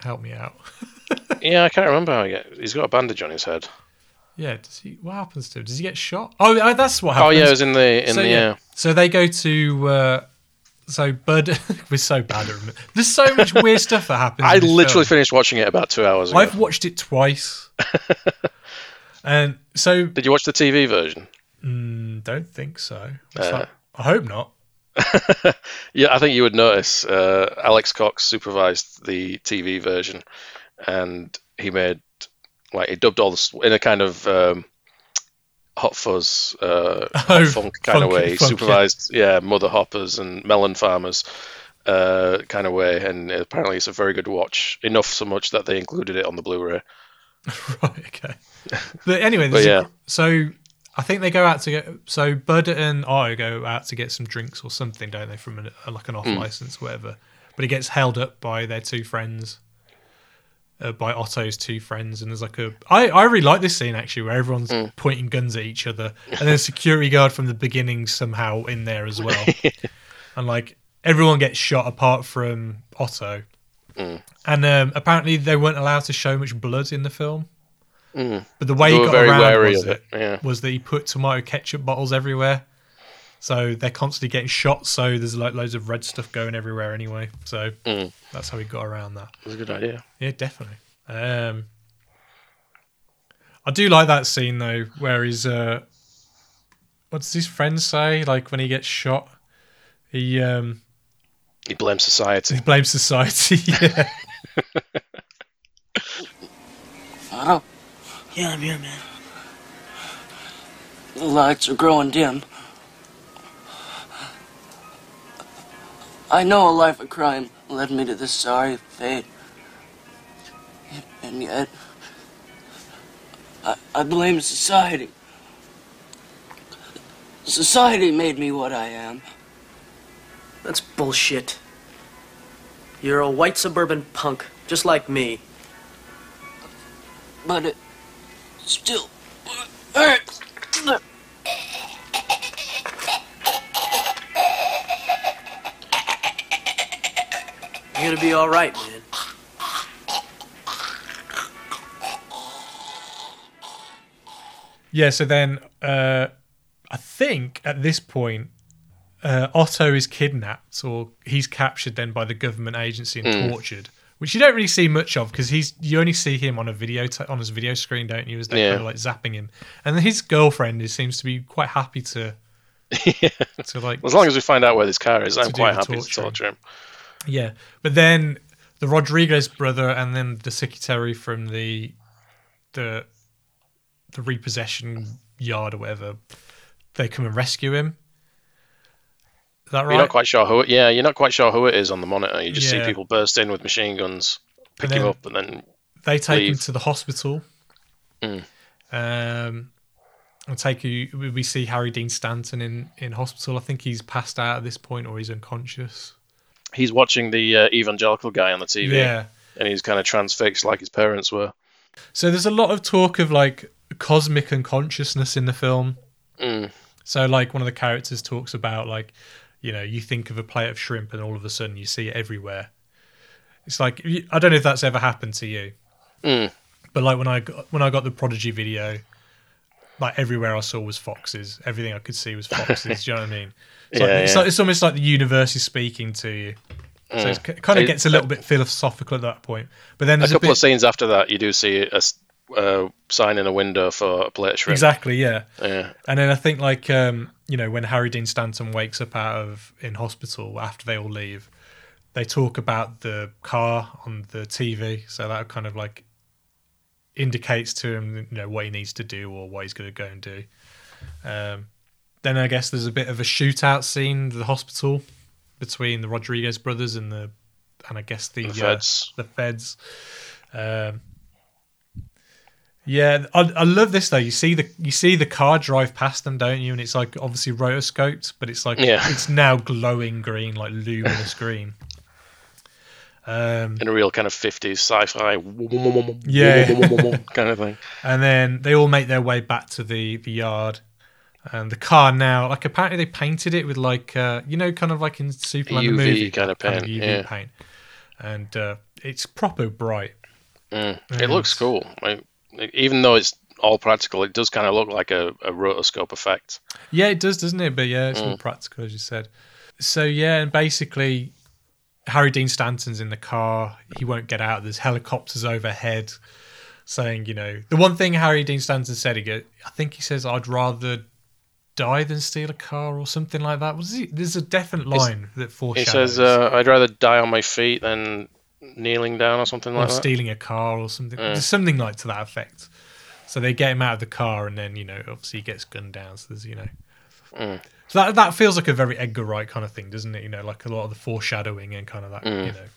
Help me out. Yeah, I can't remember how he get. He's got a bandage on his head. yeah. Does he? What happens to him? Does he get shot? Oh, that's what happens. Oh yeah, it was in the in so, the yeah. air. So they go to. Uh, so Bud, we're so bad at remember. There's so much weird stuff that happens. I literally film. finished watching it about two hours ago. I've watched it twice. and so Did you watch the TV version? Mm, don't think so. Uh. I hope not. Yeah, I think you would notice. Uh, Alex Cox supervised the TV version, and he made like he dubbed all this in a kind of um, hot fuzz, uh, hot Oh, funk kind of way. He funk, yeah. supervised, yeah. mother hoppers and melon farmers. Uh, kind of way, and apparently it's a very good watch. Enough so much that they included it on the Blu-ray. right. Okay. But anyway, But there's a- so I think they go out to get. So Bud and Otto go out to get some drinks or something, don't they? From an, like an off Mm. license, whatever. But he gets held up by their two friends. Uh, by Otto's two friends, and there's like a. I I really like this scene actually, where everyone's Mm. pointing guns at each other, and then a security guard from the beginning somehow in there as well, and like everyone gets shot apart from Otto, Mm. and um, apparently they weren't allowed to show much blood in the film. Mm. But the way he got very around wary was, of it, yeah. was that he put tomato ketchup bottles everywhere. So they're constantly getting shot. So there's like loads of red stuff going everywhere anyway. So Mm. that's how he got around that. It was a good idea. Yeah, definitely. Um, I do like that scene though, where he's uh, what does his friend say? Like when he gets shot, he um, He blames society. he blames society. yeah. Otto? Yeah, I'm here, man. The lights are growing dim. I know a life of crime led me to this sorry fate. And yet, I, I blame society. Society made me what I am. That's bullshit. You're a white suburban punk, just like me. But it still hurts. You're gonna be alright, man. Yeah, so then uh, I think at this point, uh, Otto is kidnapped or he's captured then by the government agency and Mm. tortured, which you don't really see much of because he's you only see him on a video t- on his video screen, don't you? As they're Yeah. kind of like zapping him, and his girlfriend is, seems to be quite happy to to like As long as we find out where this car is, I'm quite the happy to torturing. torture him. Yeah, but then the Rodriguez brother and then the secretary from the the the repossession yard or whatever, they come and rescue him. Is that right? You're not quite sure who. It, yeah, you're not quite sure who it is on the monitor. You just see people burst in with machine guns, pick him up, and then they take him to the hospital. Mm. Um, and take you. We see Harry Dean Stanton in in hospital. I think he's passed out at this point, or he's unconscious. He's watching the uh, evangelical guy on the TV. Yeah. and he's kind of transfixed like his parents were. So there's a lot of talk of like cosmic and consciousness in the film. Mm. So like one of the characters talks about like, you know, you think of a plate of shrimp and all of a sudden you see it everywhere. It's like I don't know if that's ever happened to you, Mm. but like when I got, when I got the Prodigy video, like everywhere I saw was foxes. Everything I could see was foxes. do you know what I mean? It's, like, Yeah, it's like it's almost like the universe is speaking to you. So Mm. it's, it kind of gets a little bit philosophical at that point. But then A there's a, couple bit, of scenes after that, you do see a uh, sign in a window for a plate shrimp. Exactly, yeah. Yeah. And then I think like um, you know, when Harry Dean Stanton wakes up out of in hospital after they all leave, they talk about the car on the TV. So that kind of like indicates to him, you know, what he needs to do or what he's gonna go and do. Um, then I guess there's a bit of a shootout scene the hospital between the Rodriguez brothers and the and I guess the, The uh, feds. the feds. Um, yeah, I, I love this though. You see the you see the car drive past them, don't you? And it's like obviously rotoscoped, but it's like Yeah. it's now glowing green, like luminous green. Um, in a real kind of 50s sci-fi Yeah. kind of thing. and then they all make their way back to the the yard, and the car now, like apparently they painted it with like uh, you know, kind of like in Superman the movie, kind of paint, UV yeah. paint, and uh, it's proper bright. Mm. It looks cool. Like, even though it's all practical, it does kind of look like a, a rotoscope effect. Yeah, it does, doesn't it? But yeah, it's all Mm. practical, as you said. So yeah, and basically, Harry Dean Stanton's in the car. He won't get out. There's helicopters overhead, saying, you know, the one thing Harry Dean Stanton said. He I think he says, "I'd rather die than steal a car" or something like that. Was he? There's a definite line that foreshadows. He says, uh, "I'd rather die on my feet than kneeling down or something or like that." stealing a car or something. There's something like to that effect. So they get him out of the car, and then you know, obviously he gets gunned down. So there's you know, Mm. so that that feels like a very Edgar Wright kind of thing, doesn't it? You know, like a lot of the foreshadowing and kind of that, Mm. you know.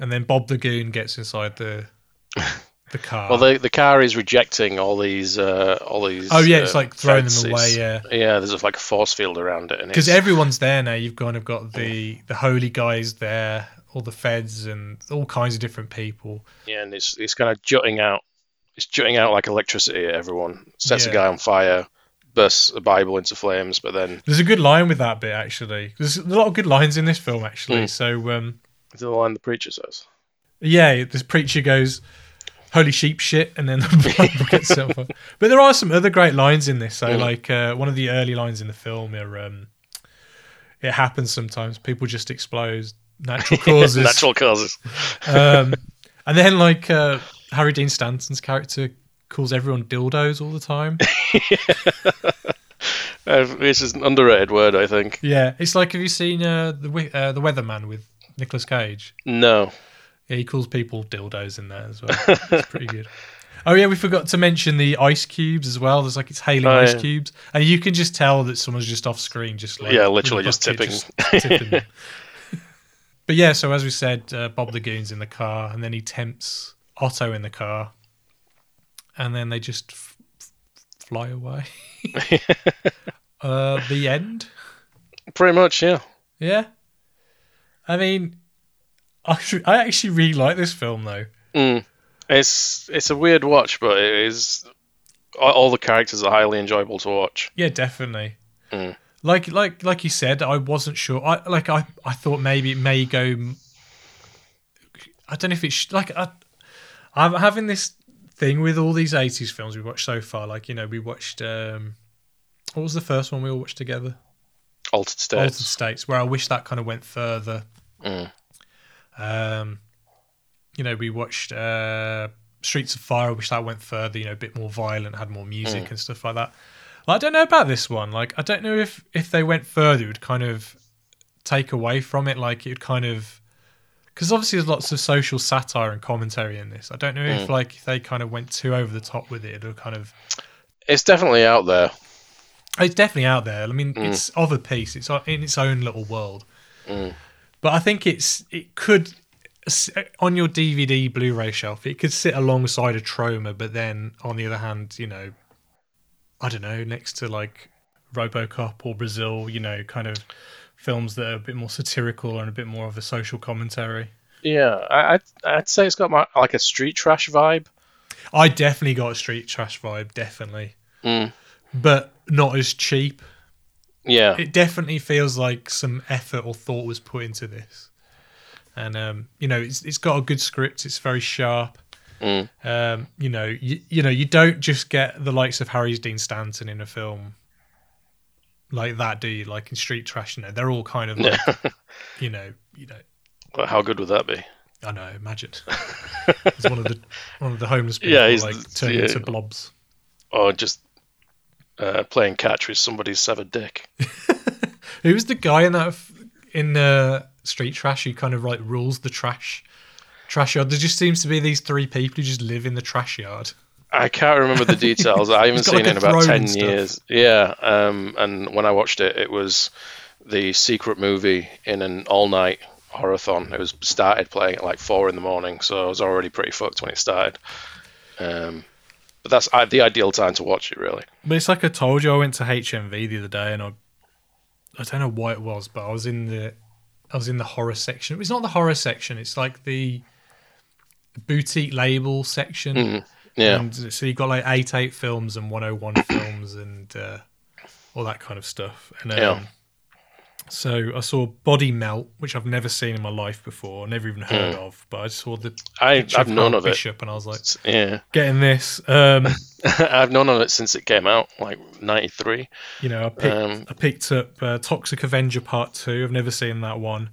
And then Bob the Goon gets inside the the car. Well, the the car is rejecting all these uh, all these. Oh, yeah, it's uh, like throwing them away, yeah. yeah. There's like a force field around it, and because everyone's there now. You've kind of got the the holy guys there, all the feds and all kinds of different people. Yeah, and it's it's kind of jutting out. It's jutting out like electricity at everyone. Sets Yeah. a guy on fire, bursts a Bible into flames, but then There's a good line with that bit actually. There's a lot of good lines in this film actually. Mm. So um, the line the preacher says. yeah, this preacher goes, "Holy sheep shit," and then the Bible gets. But there are some other great lines in this. So like uh, one of the early lines in the film are, um, "It happens sometimes. People just explode. Natural causes. Natural causes. um, and then like uh, Harry Dean Stanton's character calls everyone dildos all the time. Uh, this is an underrated word, I think. yeah, it's like have you seen uh, the uh, the Weatherman with Nicolas Cage? No. Yeah, he calls people dildos in there as well. It's pretty good. Oh yeah, we forgot to mention the ice cubes as well. There's like it's hailing Oh, ice yeah. cubes, and you can just tell that someone's just off screen, just like Yeah, literally just tipping. tipping but yeah, so as we said, uh, Bob the Goon's in the car, and then he tempts Otto in the car, and then they just f- f- fly away. uh, the end. Pretty much, yeah. Yeah. I mean, I, actually- I actually really like this film though. Mm. It's it's a weird watch, but it is. All, the characters are highly enjoyable to watch. Yeah, definitely. Mm. Like like like you said, I wasn't sure. I like I I thought maybe it may go. I don't know if it's like I, I'm having this thing with all these '80s films we watched so far. Like you know, we watched. um What was the first one we all watched together? Altered States. Altered States, where I wish that kind of went further. Mm. Um, you know, we watched uh, Streets of Fire. I wish that went further. You know, a bit more violent, had more music Mm. and stuff like that. Well, I don't know about this one. Like, I don't know if if they went further, it would kind of take away from it. Like, it would kind of because obviously there's lots of social satire and commentary in this. I don't know if Mm. like if they kind of went too over the top with it, it would kind of. It's definitely out there. It's definitely out there. I mean, Mm. it's of a piece. It's in its own little world. Mm. But I think it's it could on your DVD Blu-ray shelf. It could sit alongside a Troma, but then on the other hand, you know, I don't know, next to like RoboCop or Brazil, you know, kind of films that are a bit more satirical and a bit more of a social commentary. Yeah, I, I'd, I'd say it's got my, like a street trash vibe. I definitely got a street trash vibe, definitely, Mm. but not as cheap. Yeah. It definitely feels like some effort or thought was put into this. And um, you know, it's it's got a good script, it's very sharp. Mm. Um, you know, you, you know, you don't just get the likes of Harry Dean Stanton in a film like that, do you? Like in Street Trash, you know, they're all kind of like, you know, you know, But how good would that be? I know, imagine. it's one of the one of the homeless people Yeah, like turning yeah. into blobs. Or just uh, playing catch with somebody's severed dick. Who was the guy in that in uh, Street Trash who kind of like rules the trash trash yard? There just seems to be these three people who just live in the trash yard. I can't remember the details. I haven't seen like, it in about ten years. Yeah, um, and when I watched it, it was the secret movie in an all-night horathon. It was started playing at like four in the morning, so I was already pretty fucked when it started. Um, but that's uh, the ideal time to watch it, really. But it's like I told you, I went to HMV the other day, and I I don't know why it was, but I was in the I was in the horror section. It's not the horror section; it's like the boutique label section. Mhm, yeah. And so you've got like eight eight films and one hundred one films and uh, all that kind of stuff. And um, Yeah. So I saw Body Melt, which I've never seen in my life before, never even heard Mm. of. But I saw the I- of known of it. Bishop, and I was like, Yeah. getting this. Um, I've known of it since it came out, like '93. You know, I picked, Um, I picked up uh, Toxic Avenger Part Two. I've never seen that one.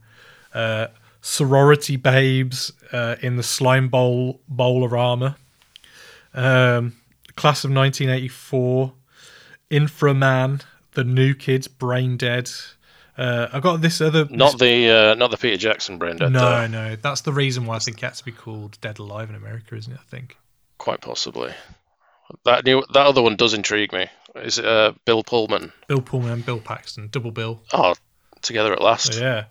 Uh, Sorority Babes uh, in the Slimeball Bowl-O-Rama. Um, Class of 1984. Inframan. The New Kids. Brain Dead. Uh, I got this other. Not the uh, not the Peter Jackson brand. no, though. no. That's the reason why I think it has to be called Dead Alive in America, isn't it? I think. Quite possibly. That new that other one does intrigue me. Is it uh, Bill Pullman? Bill Pullman and Bill Paxton. Double Bill. Oh, together at last. Yeah.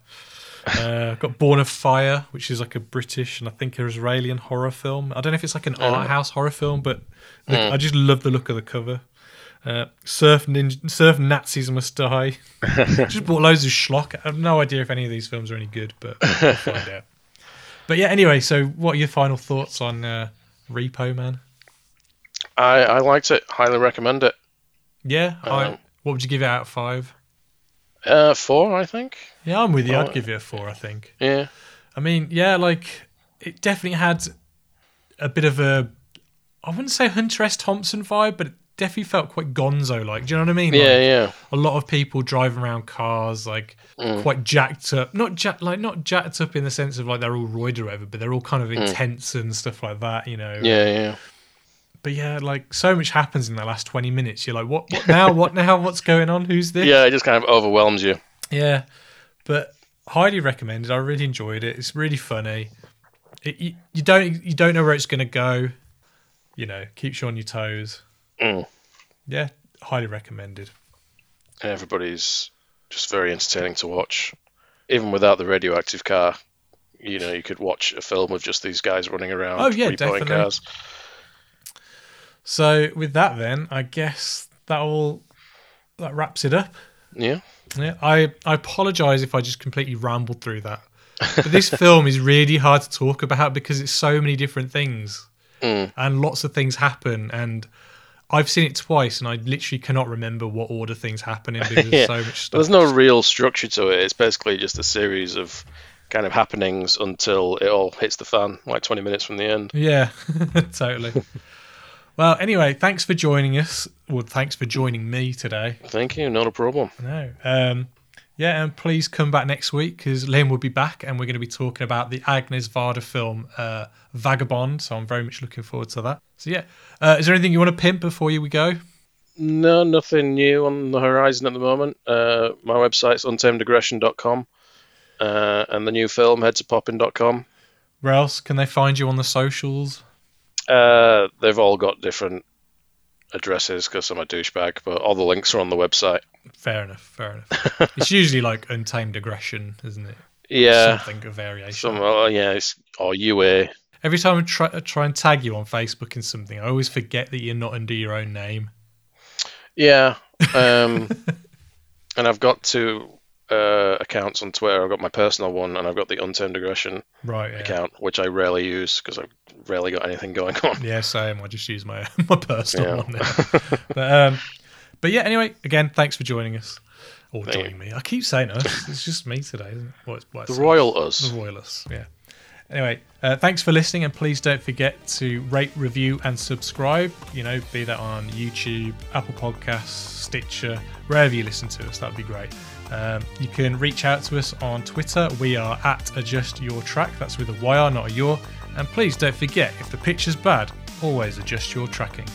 Uh, got Born of Fire, which is like a British and I think an Israeli horror film. I don't know if it's like an Oh. art house horror film, but the, Mm. I just love the look of the cover. Uh, Surf Ninja, Surf Nazis Must Die. just bought loads of schlock. I have no idea if any of these films are any good, but we'll find out. But yeah, anyway, so what are your final thoughts on uh, Repo Man? I I liked it. Highly recommend it. Yeah, I, Um, what would you give it out of five? Uh, four, I think. Yeah, I'm with you. Oh, I'd give it a four. I think. Yeah. I mean, yeah, like it definitely had a bit of a, I wouldn't say Hunter S. Thompson vibe, but definitely felt quite Gonzo like. Do you know what I mean? Yeah, Like, yeah. A lot of people driving around cars, like Mm. quite jacked up. Not jack, like not jacked up in the sense of like they're all roided or whatever, but they're all kind of Mm. intense and stuff like that. You know. Yeah, yeah. But yeah, like so much happens in the last twenty minutes. You're like, what? What now? what now? What's going on? Who's this? Yeah, it just kind of overwhelms you. Yeah, but highly recommended. I really enjoyed it. It's really funny. It, you, you don't you don't know where it's going to go. You know, keeps you on your toes. Mm. Yeah, highly recommended. And everybody's just very entertaining to watch. Even without the radioactive car, you know, you could watch a film with just these guys running around Oh, yeah, definitely. cars. So with that, then I guess that all that wraps it up. Yeah. Yeah, I I apologize if I just completely rambled through that. But this film is really hard to talk about because it's so many different things Mm. and lots of things happen and I've seen it twice and I literally cannot remember what order things happen in because yeah. there's so much stuff. There's no real structure to it. It's basically just a series of kind of happenings until it all hits the fan, like 20 minutes from the end. Yeah, totally. well, anyway, thanks for joining us. Well, thanks for joining me today. Thank you. Not a problem. No. Um, yeah, and please come back next week because Liam will be back and we're going to be talking about the Agnes Varda film uh, Vagabond. So I'm very much looking forward to that. So yeah, uh, is there anything you want to pimp before you we go? No, nothing new on the horizon at the moment. Uh, my website's untamedaggression.com uh, and the new film headsapopping.com. Where else can they find you on the socials? Uh, they've all got different addresses because I'm a douchebag, but all the links are on the website. Fair enough. Fair enough. it's usually like untamed aggression, isn't it? Yeah. Something a variation. Some, uh, yeah, it's, or UA. Every time I try, I try and tag you on Facebook and something, I always forget that you're not under your own name. Yeah. Um, and I've got two uh, accounts on Twitter. I've got my personal one and I've got the Untamed Aggression Right, yeah. account, which I rarely use because I've rarely got anything going on. Yeah, same. I just use my my personal Yeah. one now. but um, but yeah. Anyway, again, thanks for joining us or Thank you. joining me. I keep saying us. It's just me today. Isn't it? Well, it's- well, The royal us. The royal us. Yeah. Anyway, uh, thanks for listening, and please don't forget to rate, review, and subscribe. You know, be that on YouTube, Apple Podcasts, Stitcher, wherever you listen to us. That'd be great. Um, you can reach out to us on Twitter. We are at Adjust Your Track. That's with a YR, not a your. And please don't forget, if the picture's bad, always adjust your tracking.